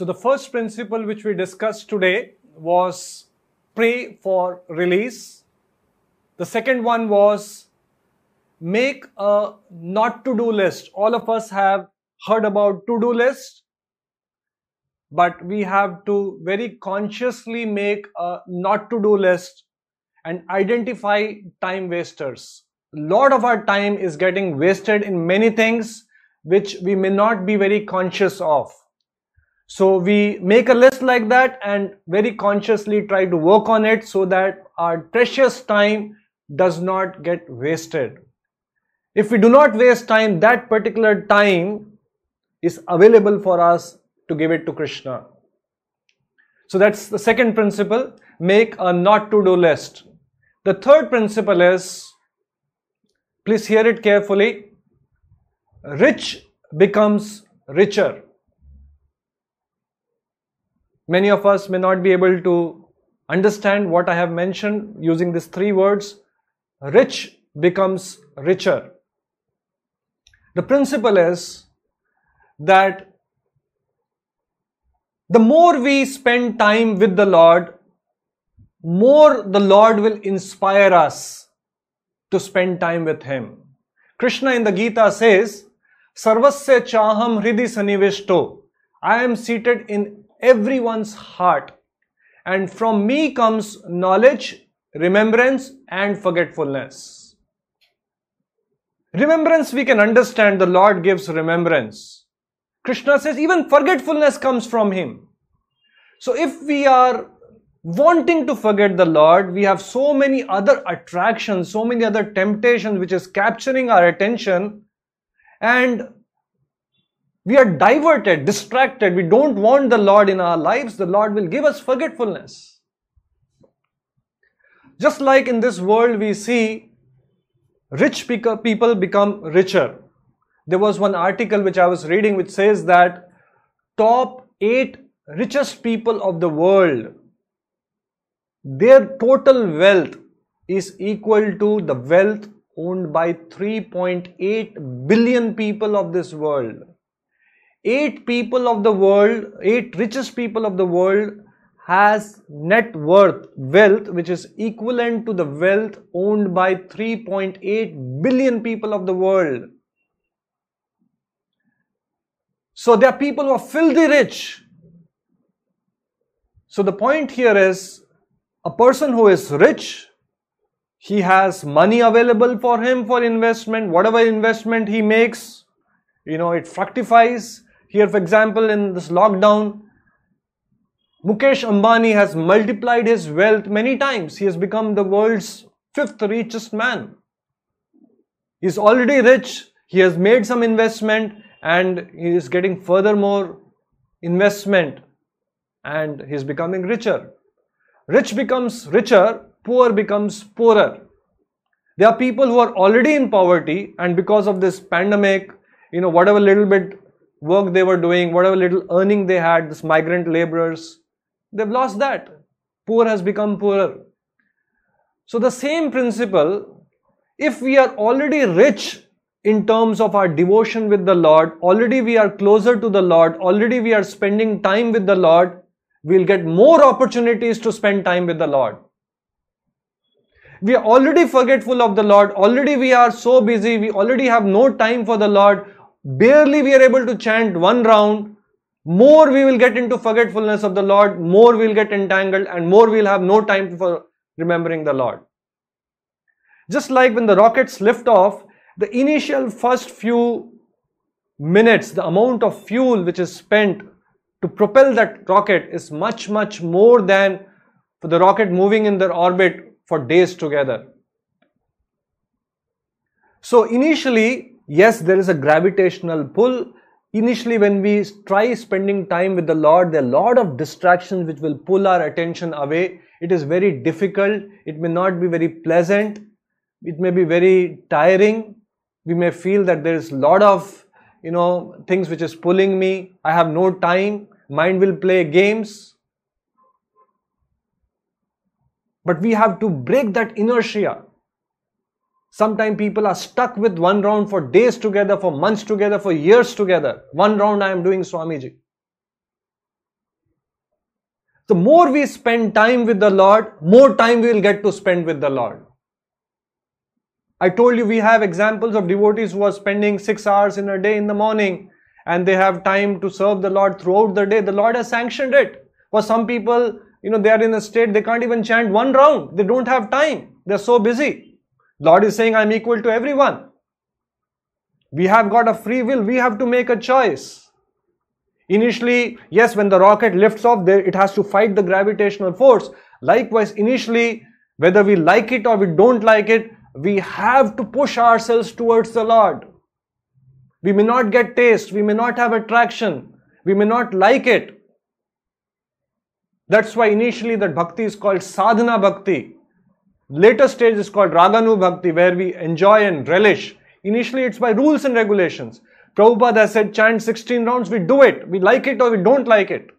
So the first principle which we discussed today was pray for release. The second one was make a not to do list. All of us have heard about to do list, but we have to very consciously make a not to do list and identify time wasters. A lot of our time is getting wasted in many things which we may not be very conscious of. So we make a list like that and very consciously try to work on it so that our precious time does not get wasted. If we do not waste time, that particular time is available for us to give it to Krishna. So that's the second principle make a not to do list. The third principle is please hear it carefully rich becomes richer. Many of us may not be able to understand what I have mentioned using these three words. Rich becomes richer. The principle is that the more we spend time with the Lord, more the Lord will inspire us to spend time with Him. Krishna in the Gita says, Sarvasya chaham hridi sannivishto. I am seated in everyone's heart. And from me comes knowledge, remembrance, and forgetfulness. Remembrance, we can understand the Lord gives remembrance. Krishna says even forgetfulness comes from Him. So if we are wanting to forget the Lord, we have so many other attractions, so many other temptations which is capturing our attention, and we are diverted, distracted. We don't want the Lord in our lives. The Lord will give us forgetfulness. Just like in this world, we see rich people become richer. There was one article which I was reading which says that top eight richest people of the world their total wealth is equal to the wealth owned by 3.8 billion people of this world. Eight people of the world, eight richest people of the world has net worth wealth which is equivalent to the wealth owned by 3.8 billion people of the world. So there are people who are filthy rich. So the point here is a person who is rich, he has money available for him for investment. Whatever investment he makes, you know, it fructifies. Here, for example, in this lockdown, Mukesh Ambani has multiplied his wealth many times. He has become the world's fifth richest man. He's already rich. He has made some investment and he is getting furthermore investment and he's becoming richer. Rich becomes richer, poor becomes poorer. There are people who are already in poverty, and because of this pandemic, you know, whatever little bit work they were doing, whatever little earning they had, this migrant laborers, they've lost that. Poor has become poorer. So, the same principle, if we are already rich in terms of our devotion with the Lord, already we are closer to the Lord, already we are spending time with the Lord, we'll get more opportunities to spend time with the Lord. We are already forgetful of the Lord, already we are so busy, we already have no time for the Lord, barely we are able to chant one round. More we will get into forgetfulness of the Lord, more we'll get entangled, and more we'll have no time for remembering the Lord. Just like when the rockets lift off, the initial first few minutes, the amount of fuel which is spent to propel that rocket is much, much more than for the rocket moving in their orbit for days together. So initially, yes, there is a gravitational pull. Initially, when we try spending time with the Lord, there are a lot of distractions which will pull our attention away. It is very difficult. It may not be very pleasant. It may be very tiring. We may feel that there is a lot of you know things which is pulling me. I have no time mind will play games. But we have to break that inertia. Sometimes people are stuck with one round for days together, for months together, for years together. One round I am doing Swamiji. The more we spend time with the Lord, more time we will get to spend with the Lord. I told you we have examples of devotees who are spending six hours in a day in the morning and they have time to serve the Lord throughout the day, the Lord has sanctioned it. For some people, you know, they are in a state they can't even chant one round. They don't have time. They're so busy. Lord is saying, I'm equal to everyone. We have got a free will. We have to make a choice. Initially, yes, when the rocket lifts off, there it has to fight the gravitational force. Likewise, initially, whether we like it or we don't like it, we have to push ourselves towards the Lord. We may not get taste, we may not have attraction, we may not like it. That's why initially that bhakti is called sadhana bhakti. Later stage is called raganu bhakti, where we enjoy and relish. Initially, it's by rules and regulations. Prabhupada has said, chant 16 rounds, we do it. We like it or we don't like it.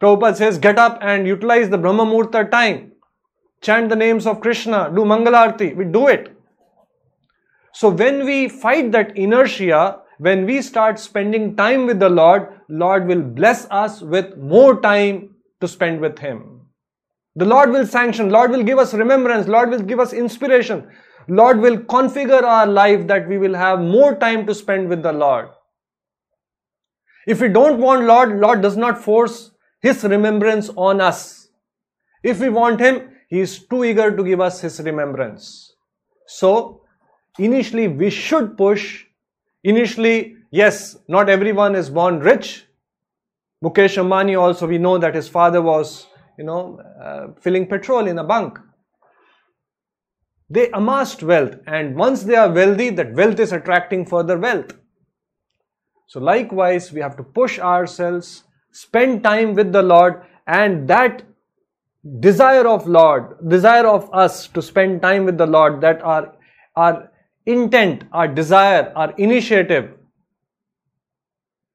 Prabhupada says, get up and utilize the Brahma Muhurta time. Chant the names of Krishna, do Mangalarti. We do it. So when we fight that inertia, when we start spending time with the Lord, Lord will bless us with more time to spend with Him. The Lord will sanction, Lord will give us remembrance, Lord will give us inspiration. Lord will configure our life that we will have more time to spend with the Lord. If we don't want Lord, Lord does not force His remembrance on us. If we want Him, He is too eager to give us His remembrance. So, initially we should push. Initially, yes, not everyone is born rich. Mukesh Ambani also, we know that his father was, you know, uh, filling petrol in a bunk. They amassed wealth, and once they are wealthy, that wealth is attracting further wealth. So, likewise, we have to push ourselves, spend time with the Lord, and that desire of Lord, desire of us to spend time with the Lord, that our, our intent, our desire, our initiative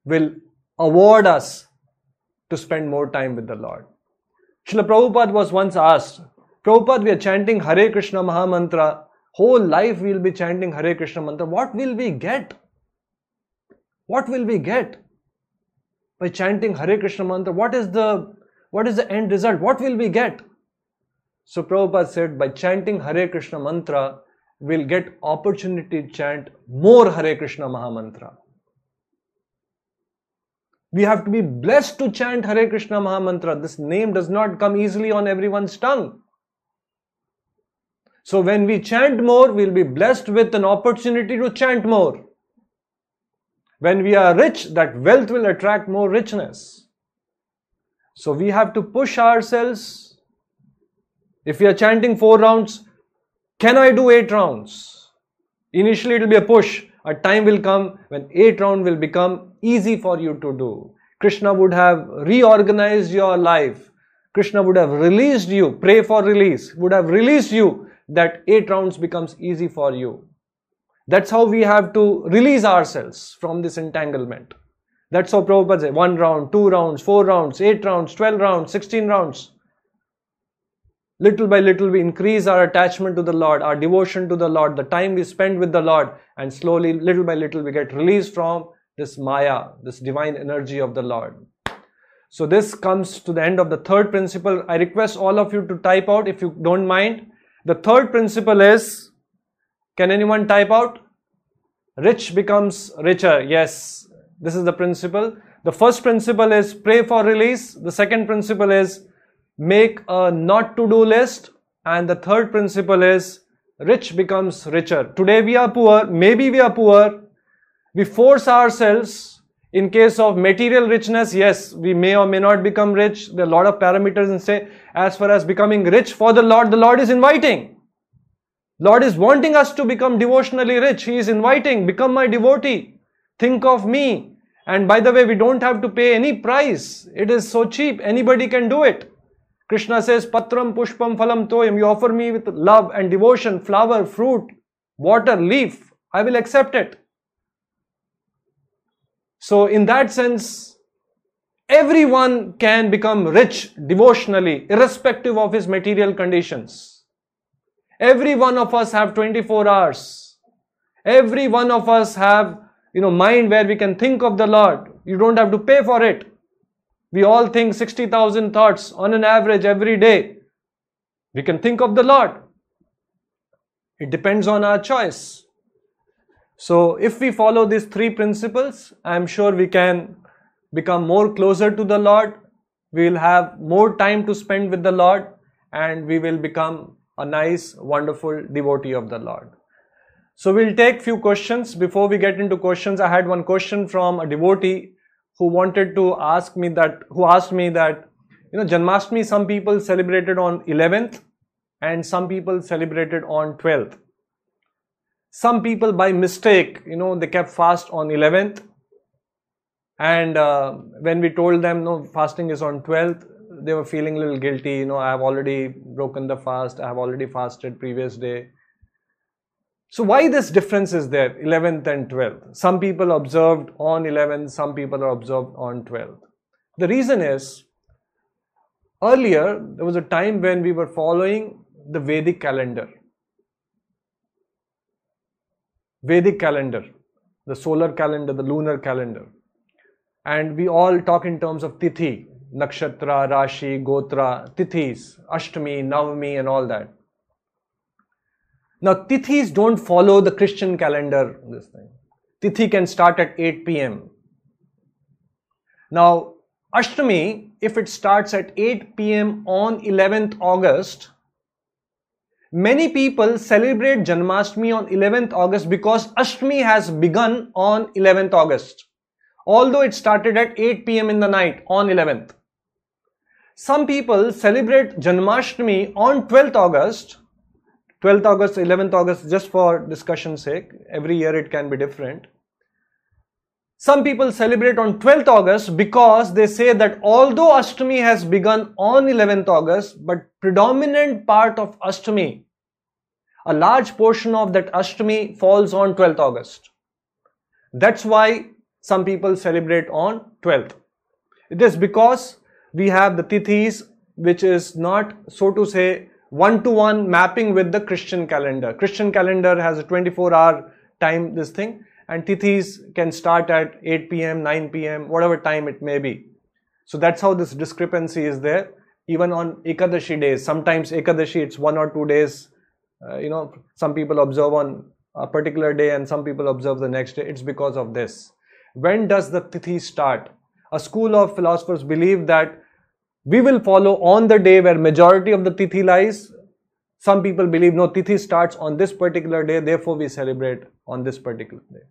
will award us to spend more time with the Lord. Srila Prabhupada was once asked, Prabhupada, we are chanting Hare Krishna Mahamantra. Whole life we'll be chanting Hare Krishna mantra. What will we get? What will we get by chanting Hare Krishna mantra? What is the what is the end result? What will we get? So Prabhupada said, by chanting Hare Krishna mantra, we'll get opportunity to chant more Hare Krishna Mahamantra. We have to be blessed to chant Hare Krishna Mahamantra. This name does not come easily on everyone's tongue. So when we chant more, we'll be blessed with an opportunity to chant more. When we are rich, that wealth will attract more richness. So we have to push ourselves. If we are chanting four rounds, can I do eight rounds? Initially, it will be a push. A time will come when eight round will become easy for you to do. Krishna would have reorganized your life. Krishna would have released you. Pray for release. Would have released you that eight rounds becomes easy for you. That's how we have to release ourselves from this entanglement. That's how Prabhupada said one round, two rounds, four rounds, eight rounds, 12 rounds, 16 rounds. Little by little, we increase our attachment to the Lord, our devotion to the Lord, the time we spend with the Lord, and slowly, little by little, we get released from this Maya, this divine energy of the Lord. So, this comes to the end of the third principle. I request all of you to type out if you don't mind. The third principle is can anyone type out? Rich becomes richer. Yes, this is the principle. The first principle is pray for release. The second principle is make a not to do list. And the third principle is rich becomes richer. Today we are poor, maybe we are poor. We force ourselves in case of material richness, yes, we may or may not become rich. There are a lot of parameters and say, as far as becoming rich for the Lord, the Lord is inviting. Lord is wanting us to become devotionally rich. He is inviting, become my devotee. Think of me. And by the way, we don't have to pay any price. It is so cheap. Anybody can do it. Krishna says, Patram Pushpam Phalam Toyam. You offer me with love and devotion, flower, fruit, water, leaf. I will accept it. So, in that sense, everyone can become rich devotionally, irrespective of his material conditions. Every one of us have 24 hours. Every one of us have, you know, mind where we can think of the Lord. You don't have to pay for it. We all think 60,000 thoughts on an average every day. We can think of the Lord. It depends on our choice. So, if we follow these three principles, I am sure we can become more closer to the Lord. We will have more time to spend with the Lord and we will become a nice, wonderful devotee of the Lord. So, we'll take few questions. Before we get into questions, I had one question from a devotee who wanted to ask me that, who asked me that, you know, Janmashtami, some people celebrated on 11th and some people celebrated on 12th. Some people by mistake, you know, they kept fast on 11th. And uh, when we told them, no, fasting is on 12th, they were feeling a little guilty. You know, I have already broken the fast, I have already fasted previous day. So why this difference is there, 11th and 12th? Some people observed on 11th, some people are observed on 12th. The reason is, earlier there was a time when we were following the Vedic calendar. Vedic calendar, the solar calendar, the lunar calendar. And we all talk in terms of tithi, nakshatra, rashi, gotra, tithis, ashtami, navami and all that. Now, tithis don't follow the Christian calendar. This thing. Tithi can start at 8 p.m. Now, Ashtami, if it starts at 8 p.m. on 11th August, many people celebrate Janmashtami on 11th August because Ashtami has begun on 11th August, although it started at 8 p.m. in the night on 11th. Some people celebrate Janmashtami on 12th August 12th August, 11th August, just for discussion's sake, every year it can be different. Some people celebrate on 12th August because they say that although Ashtami has begun on 11th August, but predominant part of Ashtami, a large portion of that Ashtami falls on 12th August. That's why some people celebrate on 12th. It is because we have the Tithis, which is not, so to say, one-to-one mapping with the Christian calendar. Christian calendar has a 24-hour time, this thing, and Tithis can start at 8 p.m., 9 p.m., whatever time it may be. So that's how this discrepancy is there. Even on Ekadashi days, sometimes Ekadashi it's one or two days. Uh, you know, some people observe on a particular day and some people observe the next day. It's because of this. When does the Tithi start? A school of philosophers believe that we will follow on the day where majority of the tithi lies. Some people believe no, tithi starts on this particular day, therefore we celebrate on this particular day.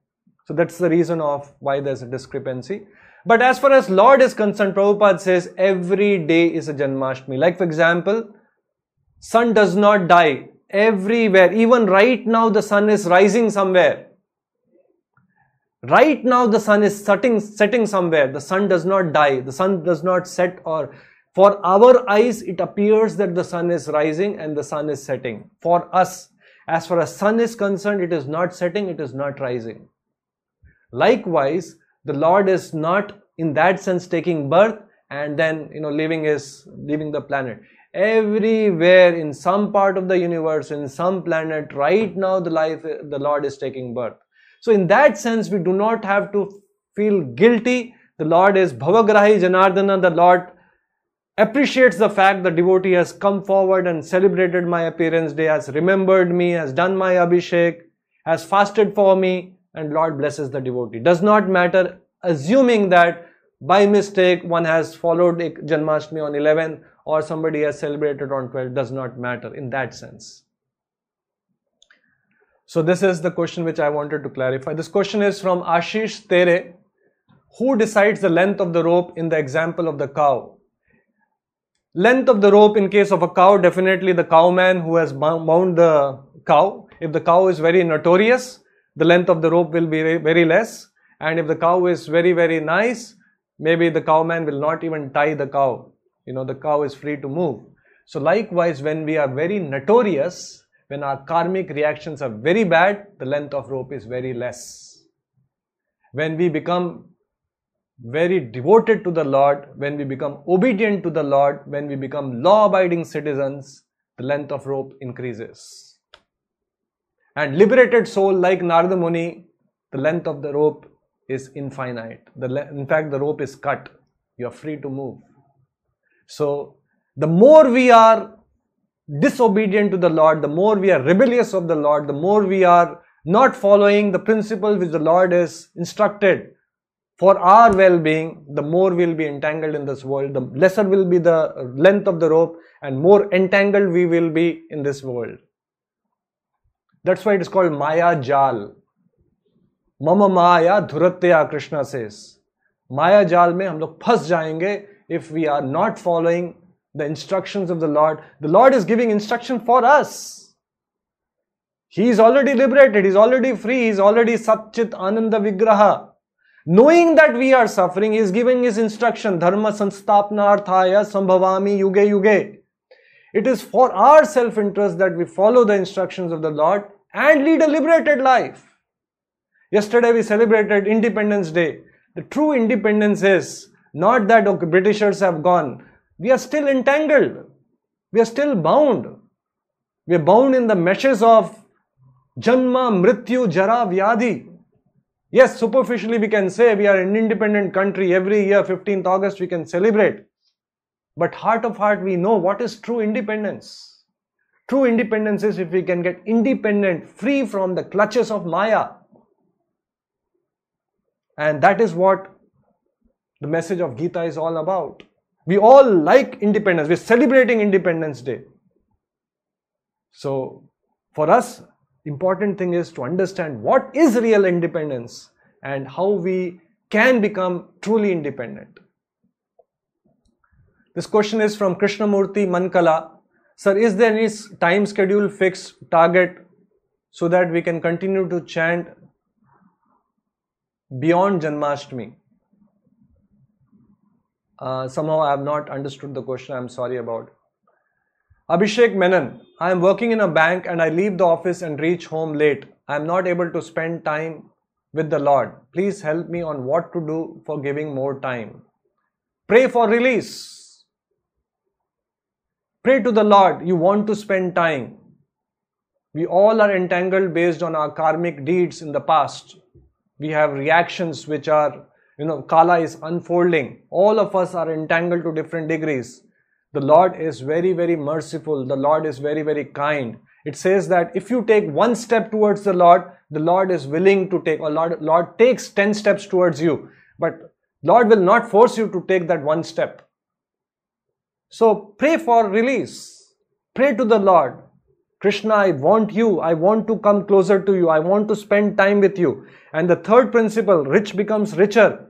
So that's the reason of why there's a discrepancy. But as far as Lord is concerned, Prabhupada says every day is a Janmashtami. Like for example, sun does not die everywhere. Even right now the sun is rising somewhere. Right now the sun is setting, setting somewhere. The sun does not die. The sun does not set or for our eyes, it appears that the sun is rising and the sun is setting. For us, as far as sun is concerned, it is not setting, it is not rising. Likewise, the Lord is not in that sense taking birth and then you know leaving his leaving the planet. Everywhere in some part of the universe, in some planet, right now the life the Lord is taking birth. So in that sense, we do not have to feel guilty. The Lord is Bhavagrahi Janardana, the Lord appreciates the fact the devotee has come forward and celebrated my appearance day, has remembered me, has done my abhishek, has fasted for me, and Lord blesses the devotee. Does not matter, assuming that by mistake one has followed Janmashtami on 11 or somebody has celebrated on 12, does not matter in that sense. So this is the question which I wanted to clarify. This question is from Ashish Tere. Who decides the length of the rope in the example of the cow? Length of the rope in case of a cow, definitely the cowman who has bound the cow. If the cow is very notorious, the length of the rope will be very less. And if the cow is very, very nice, maybe the cowman will not even tie the cow. You know, the cow is free to move. So likewise, when we are very notorious, when our karmic reactions are very bad, the length of rope is very less. When we become very devoted to the Lord, when we become obedient to the Lord, when we become law abiding citizens, the length of rope increases. And liberated soul like Narada Muni, the length of the rope is infinite. The, in fact, the rope is cut. You are free to move. So, the more we are disobedient to the Lord, the more we are rebellious of the Lord, the more we are not following the principles which the Lord has instructed, for our well-being, the more we'll be entangled in this world, the lesser will be the length of the rope and more entangled we will be in this world. That's why it is called Maya Jal. Mama Maya Dhuratya, Krishna says. माया जाल में हम लोग फंस जाएँगे if we are not following the instructions of the lord the lord is giving instruction for us he is already liberated he is already free he is already satchit ananda vigraha knowing that we are suffering he is giving his instruction dharma sanstapnarthaya sambhavami yuge yuge it is for our self interest that we follow the instructions of the lord and lead a liberated life yesterday we celebrated independence day the true independence is not that okay, britishers have gone we are still entangled we are still bound we are bound in the meshes of Janma, Mrityu, Jara, Vyadhi. Yes, superficially we can say we are an independent country. Every year, 15th August, we can celebrate. But heart of heart, we know what is true independence. True independence is if we can get independent, free from the clutches of Maya. And that is what the message of Gita is all about. We all like independence. We're celebrating Independence Day. So, for us, important thing is to understand what is real independence and how we can become truly independent. This question is from Krishnamurti Mankala. Sir, is there any time schedule fixed target so that we can continue to chant beyond Janmashtami? Uh, somehow I have not understood the question. I'm sorry about. Abhishek Menon, I am working in a bank and I leave the office and reach home late. I am not able to spend time with the Lord. Please help me on what to do for giving more time. Pray for release. Pray to the Lord. You want to spend time. We all are entangled based on our karmic deeds in the past. We have reactions which are, you know, Kala is unfolding. All of us are entangled to different degrees. The Lord is very, very merciful. The Lord is very, very kind. It says that if you take one step towards the Lord, the Lord is willing to take, or Lord, Lord takes 10 steps towards you. But Lord will not force you to take that one step. So pray for release. Pray to the Lord. Krishna, I want you. I want to come closer to you. I want to spend time with you. And the third principle, rich becomes richer.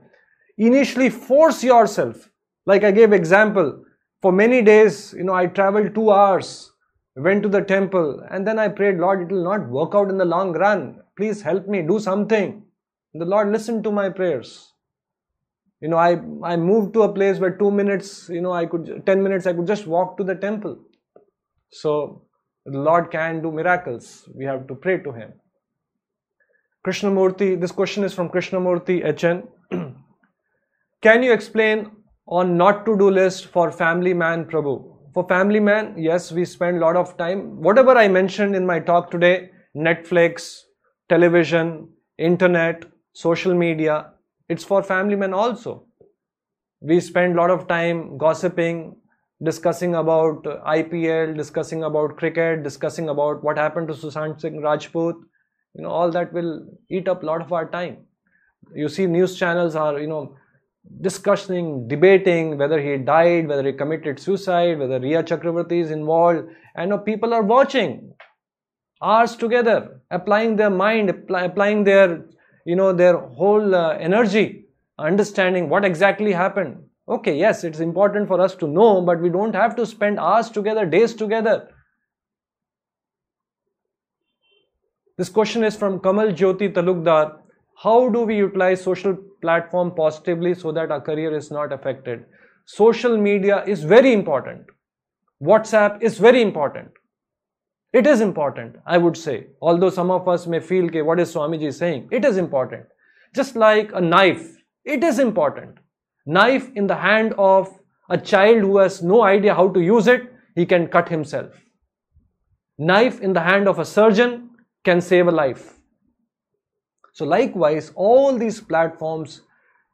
Initially force yourself. Like I gave example, for many days, you know, I traveled two hours, went to the temple, and then I prayed, Lord, it will not work out in the long run. Please help me, do something. The Lord listened to my prayers. You know, I, I moved to a place where two minutes, you know, I could, 10 minutes, I could just walk to the temple. So, the Lord can do miracles. We have to pray to Him. Krishnamurti, this question is from Krishnamurti HN. can you explain on not to do list for family man Prabhu? For family man, yes, we spend lot of time. Whatever I mentioned in my talk today Netflix, television, internet, social media it's for family men also. We spend a lot of time gossiping, discussing about IPL, discussing about cricket, discussing about what happened to Sushant Singh Rajput. You know, all that will eat up a lot of our time. You see, news channels are, you know, discussing, debating whether he died, whether he committed suicide, whether Rhea Chakravarti is involved, and you know, people are watching hours together, applying their mind, apply, applying their, you know, their whole uh, energy, understanding what exactly happened. Okay, yes, it's important for us to know, but we don't have to spend hours together, days together. This question is from Kamal Jyoti Talukdar. How do we utilize social platform positively so that our career is not affected? Social media is very important. WhatsApp is very important. It is important, I would say. Although some of us may feel, okay, what is Swamiji saying? It is important. Just like a knife, it is important. Knife in the hand of a child who has no idea how to use it, he can cut himself. Knife in the hand of a surgeon can save a life. So, likewise, all these platforms,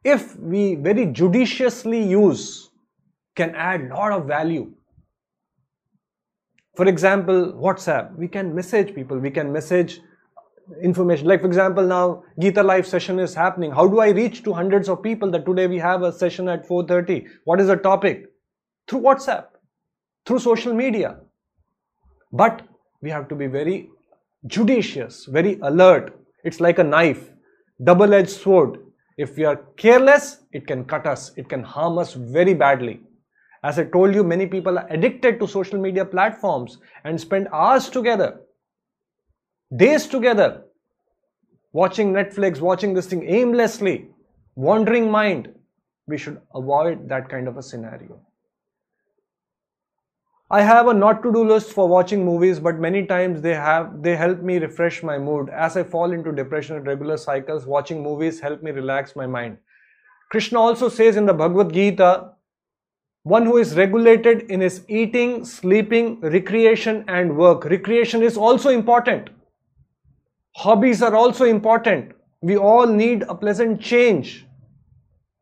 if we very judiciously use, can add lot of value. For example, WhatsApp, we can message people, we can message information. Like, for example, now Gita Live session is happening. How do I reach to hundreds of people that today we have a session at 4:30? What is the topic? Through WhatsApp, through social media. But we have to be very judicious, very alert. It's like a knife, double edged sword. If we are careless, it can cut us, it can harm us very badly. As I told you, many people are addicted to social media platforms and spend hours together, days together, watching Netflix, watching this thing aimlessly, wandering mind. We should avoid that kind of a scenario. I have a not to do list for watching movies, but many times they have they help me refresh my mood. As I fall into depression at regular cycles, watching movies help me relax my mind. Krishna also says in the Bhagavad Gita, one who is regulated in his eating, sleeping, recreation, and work. Recreation is also important. Hobbies are also important. We all need a pleasant change.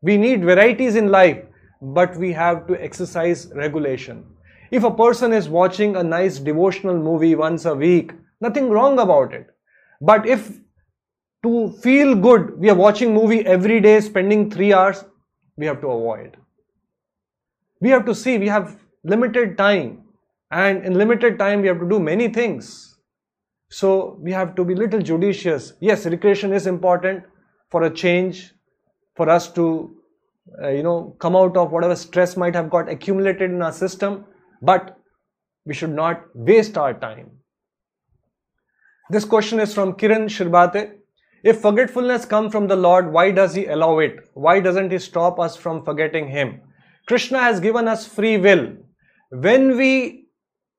We need varieties in life, but we have to exercise regulation. If a person is watching a nice devotional movie once a week, nothing wrong about it. But if to feel good, we are watching movie every day, spending three hours, we have to avoid. We have to see we have limited time, and in limited time we have to do many things. So we have to be little judicious. Yes, recreation is important for a change, for us to, uh, you know, come out of whatever stress might have got accumulated in our system but we should not waste our time. This question is from Kiran Shirbate. If forgetfulness comes from the Lord, why does He allow it? Why doesn't He stop us from forgetting Him? Krishna has given us free will. When we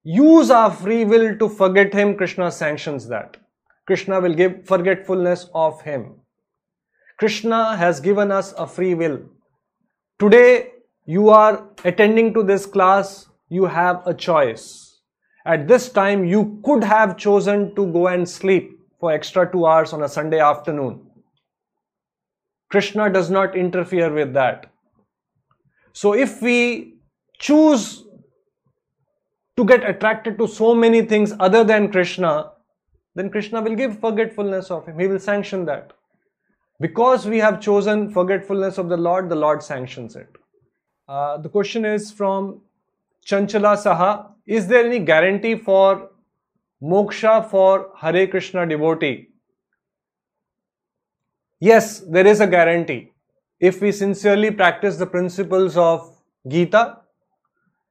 use our free will to forget Him, Krishna sanctions that. Krishna will give forgetfulness of Him. Krishna has given us a free will. Today, you are attending to this class you have a choice. At this time, you could have chosen to go and sleep for extra two hours on a Sunday afternoon. Krishna does not interfere with that. So, if we choose to get attracted to so many things other than Krishna, then Krishna will give forgetfulness of Him. He will sanction that. Because we have chosen forgetfulness of the Lord, the Lord sanctions it. Uh, the question is from Chanchala Saha, is there any guarantee for moksha for Hare Krishna devotee? Yes, there is a guarantee. If we sincerely practice the principles of Gita,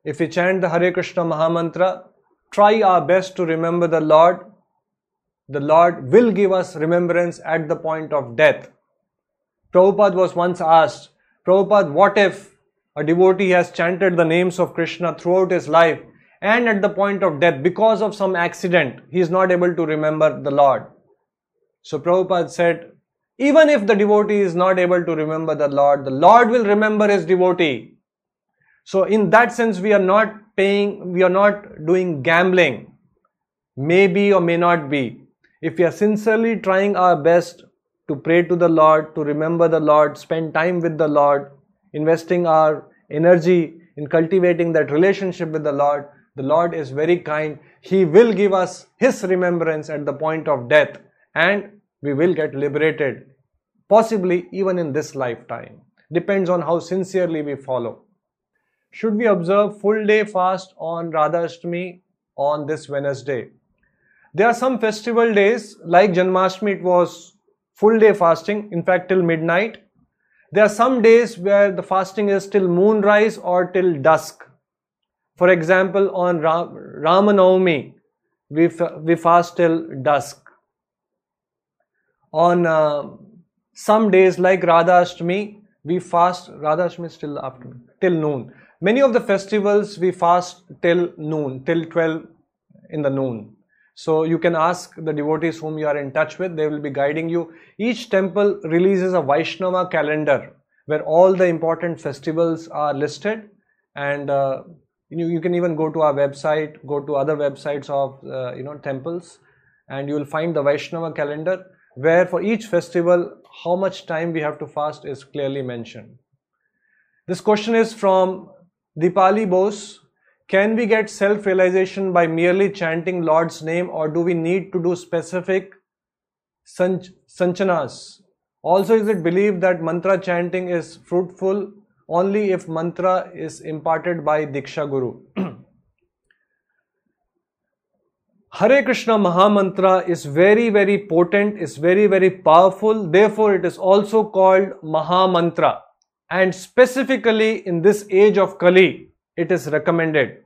if we chant the Hare Krishna Mahamantra, try our best to remember the Lord, the Lord will give us remembrance at the point of death. Prabhupada was once asked, Prabhupada, what if a devotee has chanted the names of Krishna throughout his life and at the point of death, because of some accident, he is not able to remember the Lord. So Prabhupada said, even if the devotee is not able to remember the Lord, the Lord will remember his devotee. So in that sense, we are not paying, we are not doing gambling. Maybe or may not be. If we are sincerely trying our best to pray to the Lord, to remember the Lord, spend time with the Lord, investing our energy in cultivating that relationship with the Lord, the Lord is very kind. He will give us His remembrance at the point of death and we will get liberated, possibly even in this lifetime. Depends on how sincerely we follow. Should we observe full day fast on Radha Ashtami on this Wednesday? There are some festival days like Janmashtami, it was full day fasting, in fact, till midnight. There are some days where the fasting is till moonrise or till dusk. For example, on Ram- Ramanavami, we, fa- we fast till dusk. On uh, some days like Radha Ashtami, we fast, Radha Ashtami is till afternoon, till noon. Many of the festivals we fast till noon, till 12 in the noon. So you can ask the devotees whom you are in touch with, they will be guiding you. Each temple releases a Vaishnava calendar where all the important festivals are listed and uh, you, you can even go to our website, go to other websites of uh, you know temples and you will find the Vaishnava calendar where for each festival how much time we have to fast is clearly mentioned. This question is from Dipali Bose can we get self realization by merely chanting Lord's name, or do we need to do specific sanch- sanchanas? Also, is it believed that mantra chanting is fruitful only if mantra is imparted by Diksha Guru? Hare Krishna Mahamantra is very, very potent, is very, very powerful. Therefore, it is also called Mahamantra. And specifically in this age of Kali, it is recommended.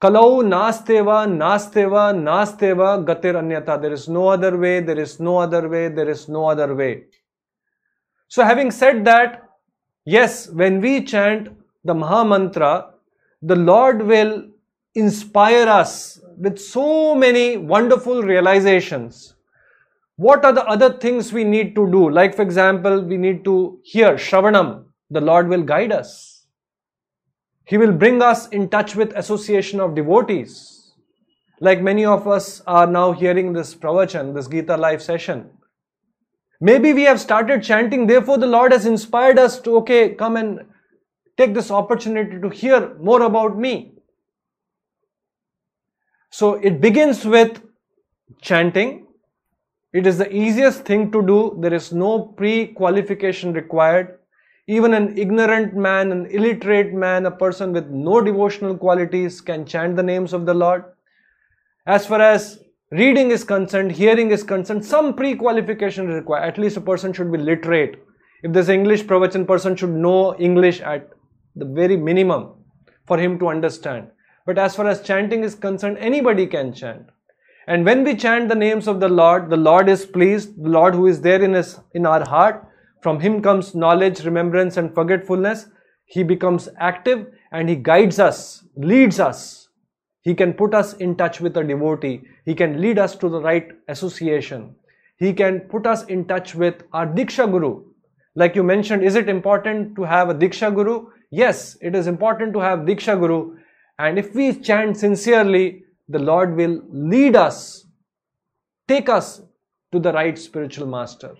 Kalau nasteva, nasteva, nasteva, gatir anyata. There is no other way, there is no other way, there is no other way. So, having said that, yes, when we chant the Mahamantra, the Lord will inspire us with so many wonderful realizations. What are the other things we need to do? Like, for example, we need to hear Shravanam. The Lord will guide us. He will bring us in touch with association of devotees. Like many of us are now hearing this pravachan, this Gita live session. Maybe we have started chanting, therefore the Lord has inspired us to, okay, come and take this opportunity to hear more about me. So it begins with chanting. It is the easiest thing to do. There is no pre qualification required. Even an ignorant man, an illiterate man, a person with no devotional qualities can chant the names of the Lord. As far as reading is concerned, hearing is concerned, some pre qualification is required. At least a person should be literate. If there's English pravachan, person should know English at the very minimum for him to understand. But as far as chanting is concerned, anybody can chant. And when we chant the names of the Lord, the Lord is pleased, the Lord who is there in, his, in our heart, from him comes knowledge, remembrance, and forgetfulness. He becomes active and he guides us, leads us. He can put us in touch with a devotee. He can lead us to the right association. He can put us in touch with our Diksha Guru. Like you mentioned, is it important to have a Diksha Guru? Yes, it is important to have Diksha Guru and if we chant sincerely, the Lord will lead us, take us to the right spiritual master.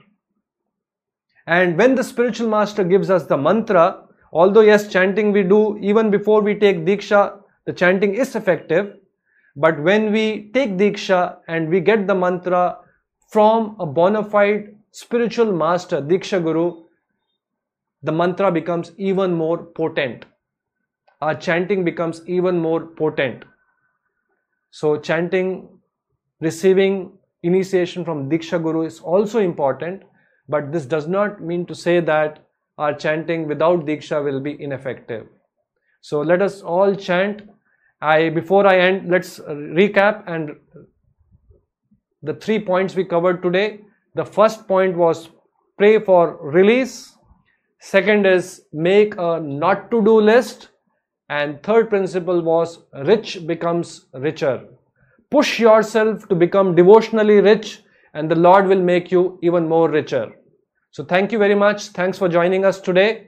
And when the spiritual master gives us the mantra, although yes, chanting we do even before we take Diksha, the chanting is effective. But when we take Diksha and we get the mantra from a bona fide spiritual master, Diksha Guru, the mantra becomes even more potent our chanting becomes even more potent. So, chanting, receiving initiation from Diksha Guru is also important, but this does not mean to say that our chanting without Diksha will be ineffective. So, let us all chant. I before I end, let's recap and the three points we covered today. The first point was pray for release. Second is make a not to do list and third principle was rich becomes richer. Push yourself to become devotionally rich and the Lord will make you even more richer. So thank you very much. Thanks for joining us today.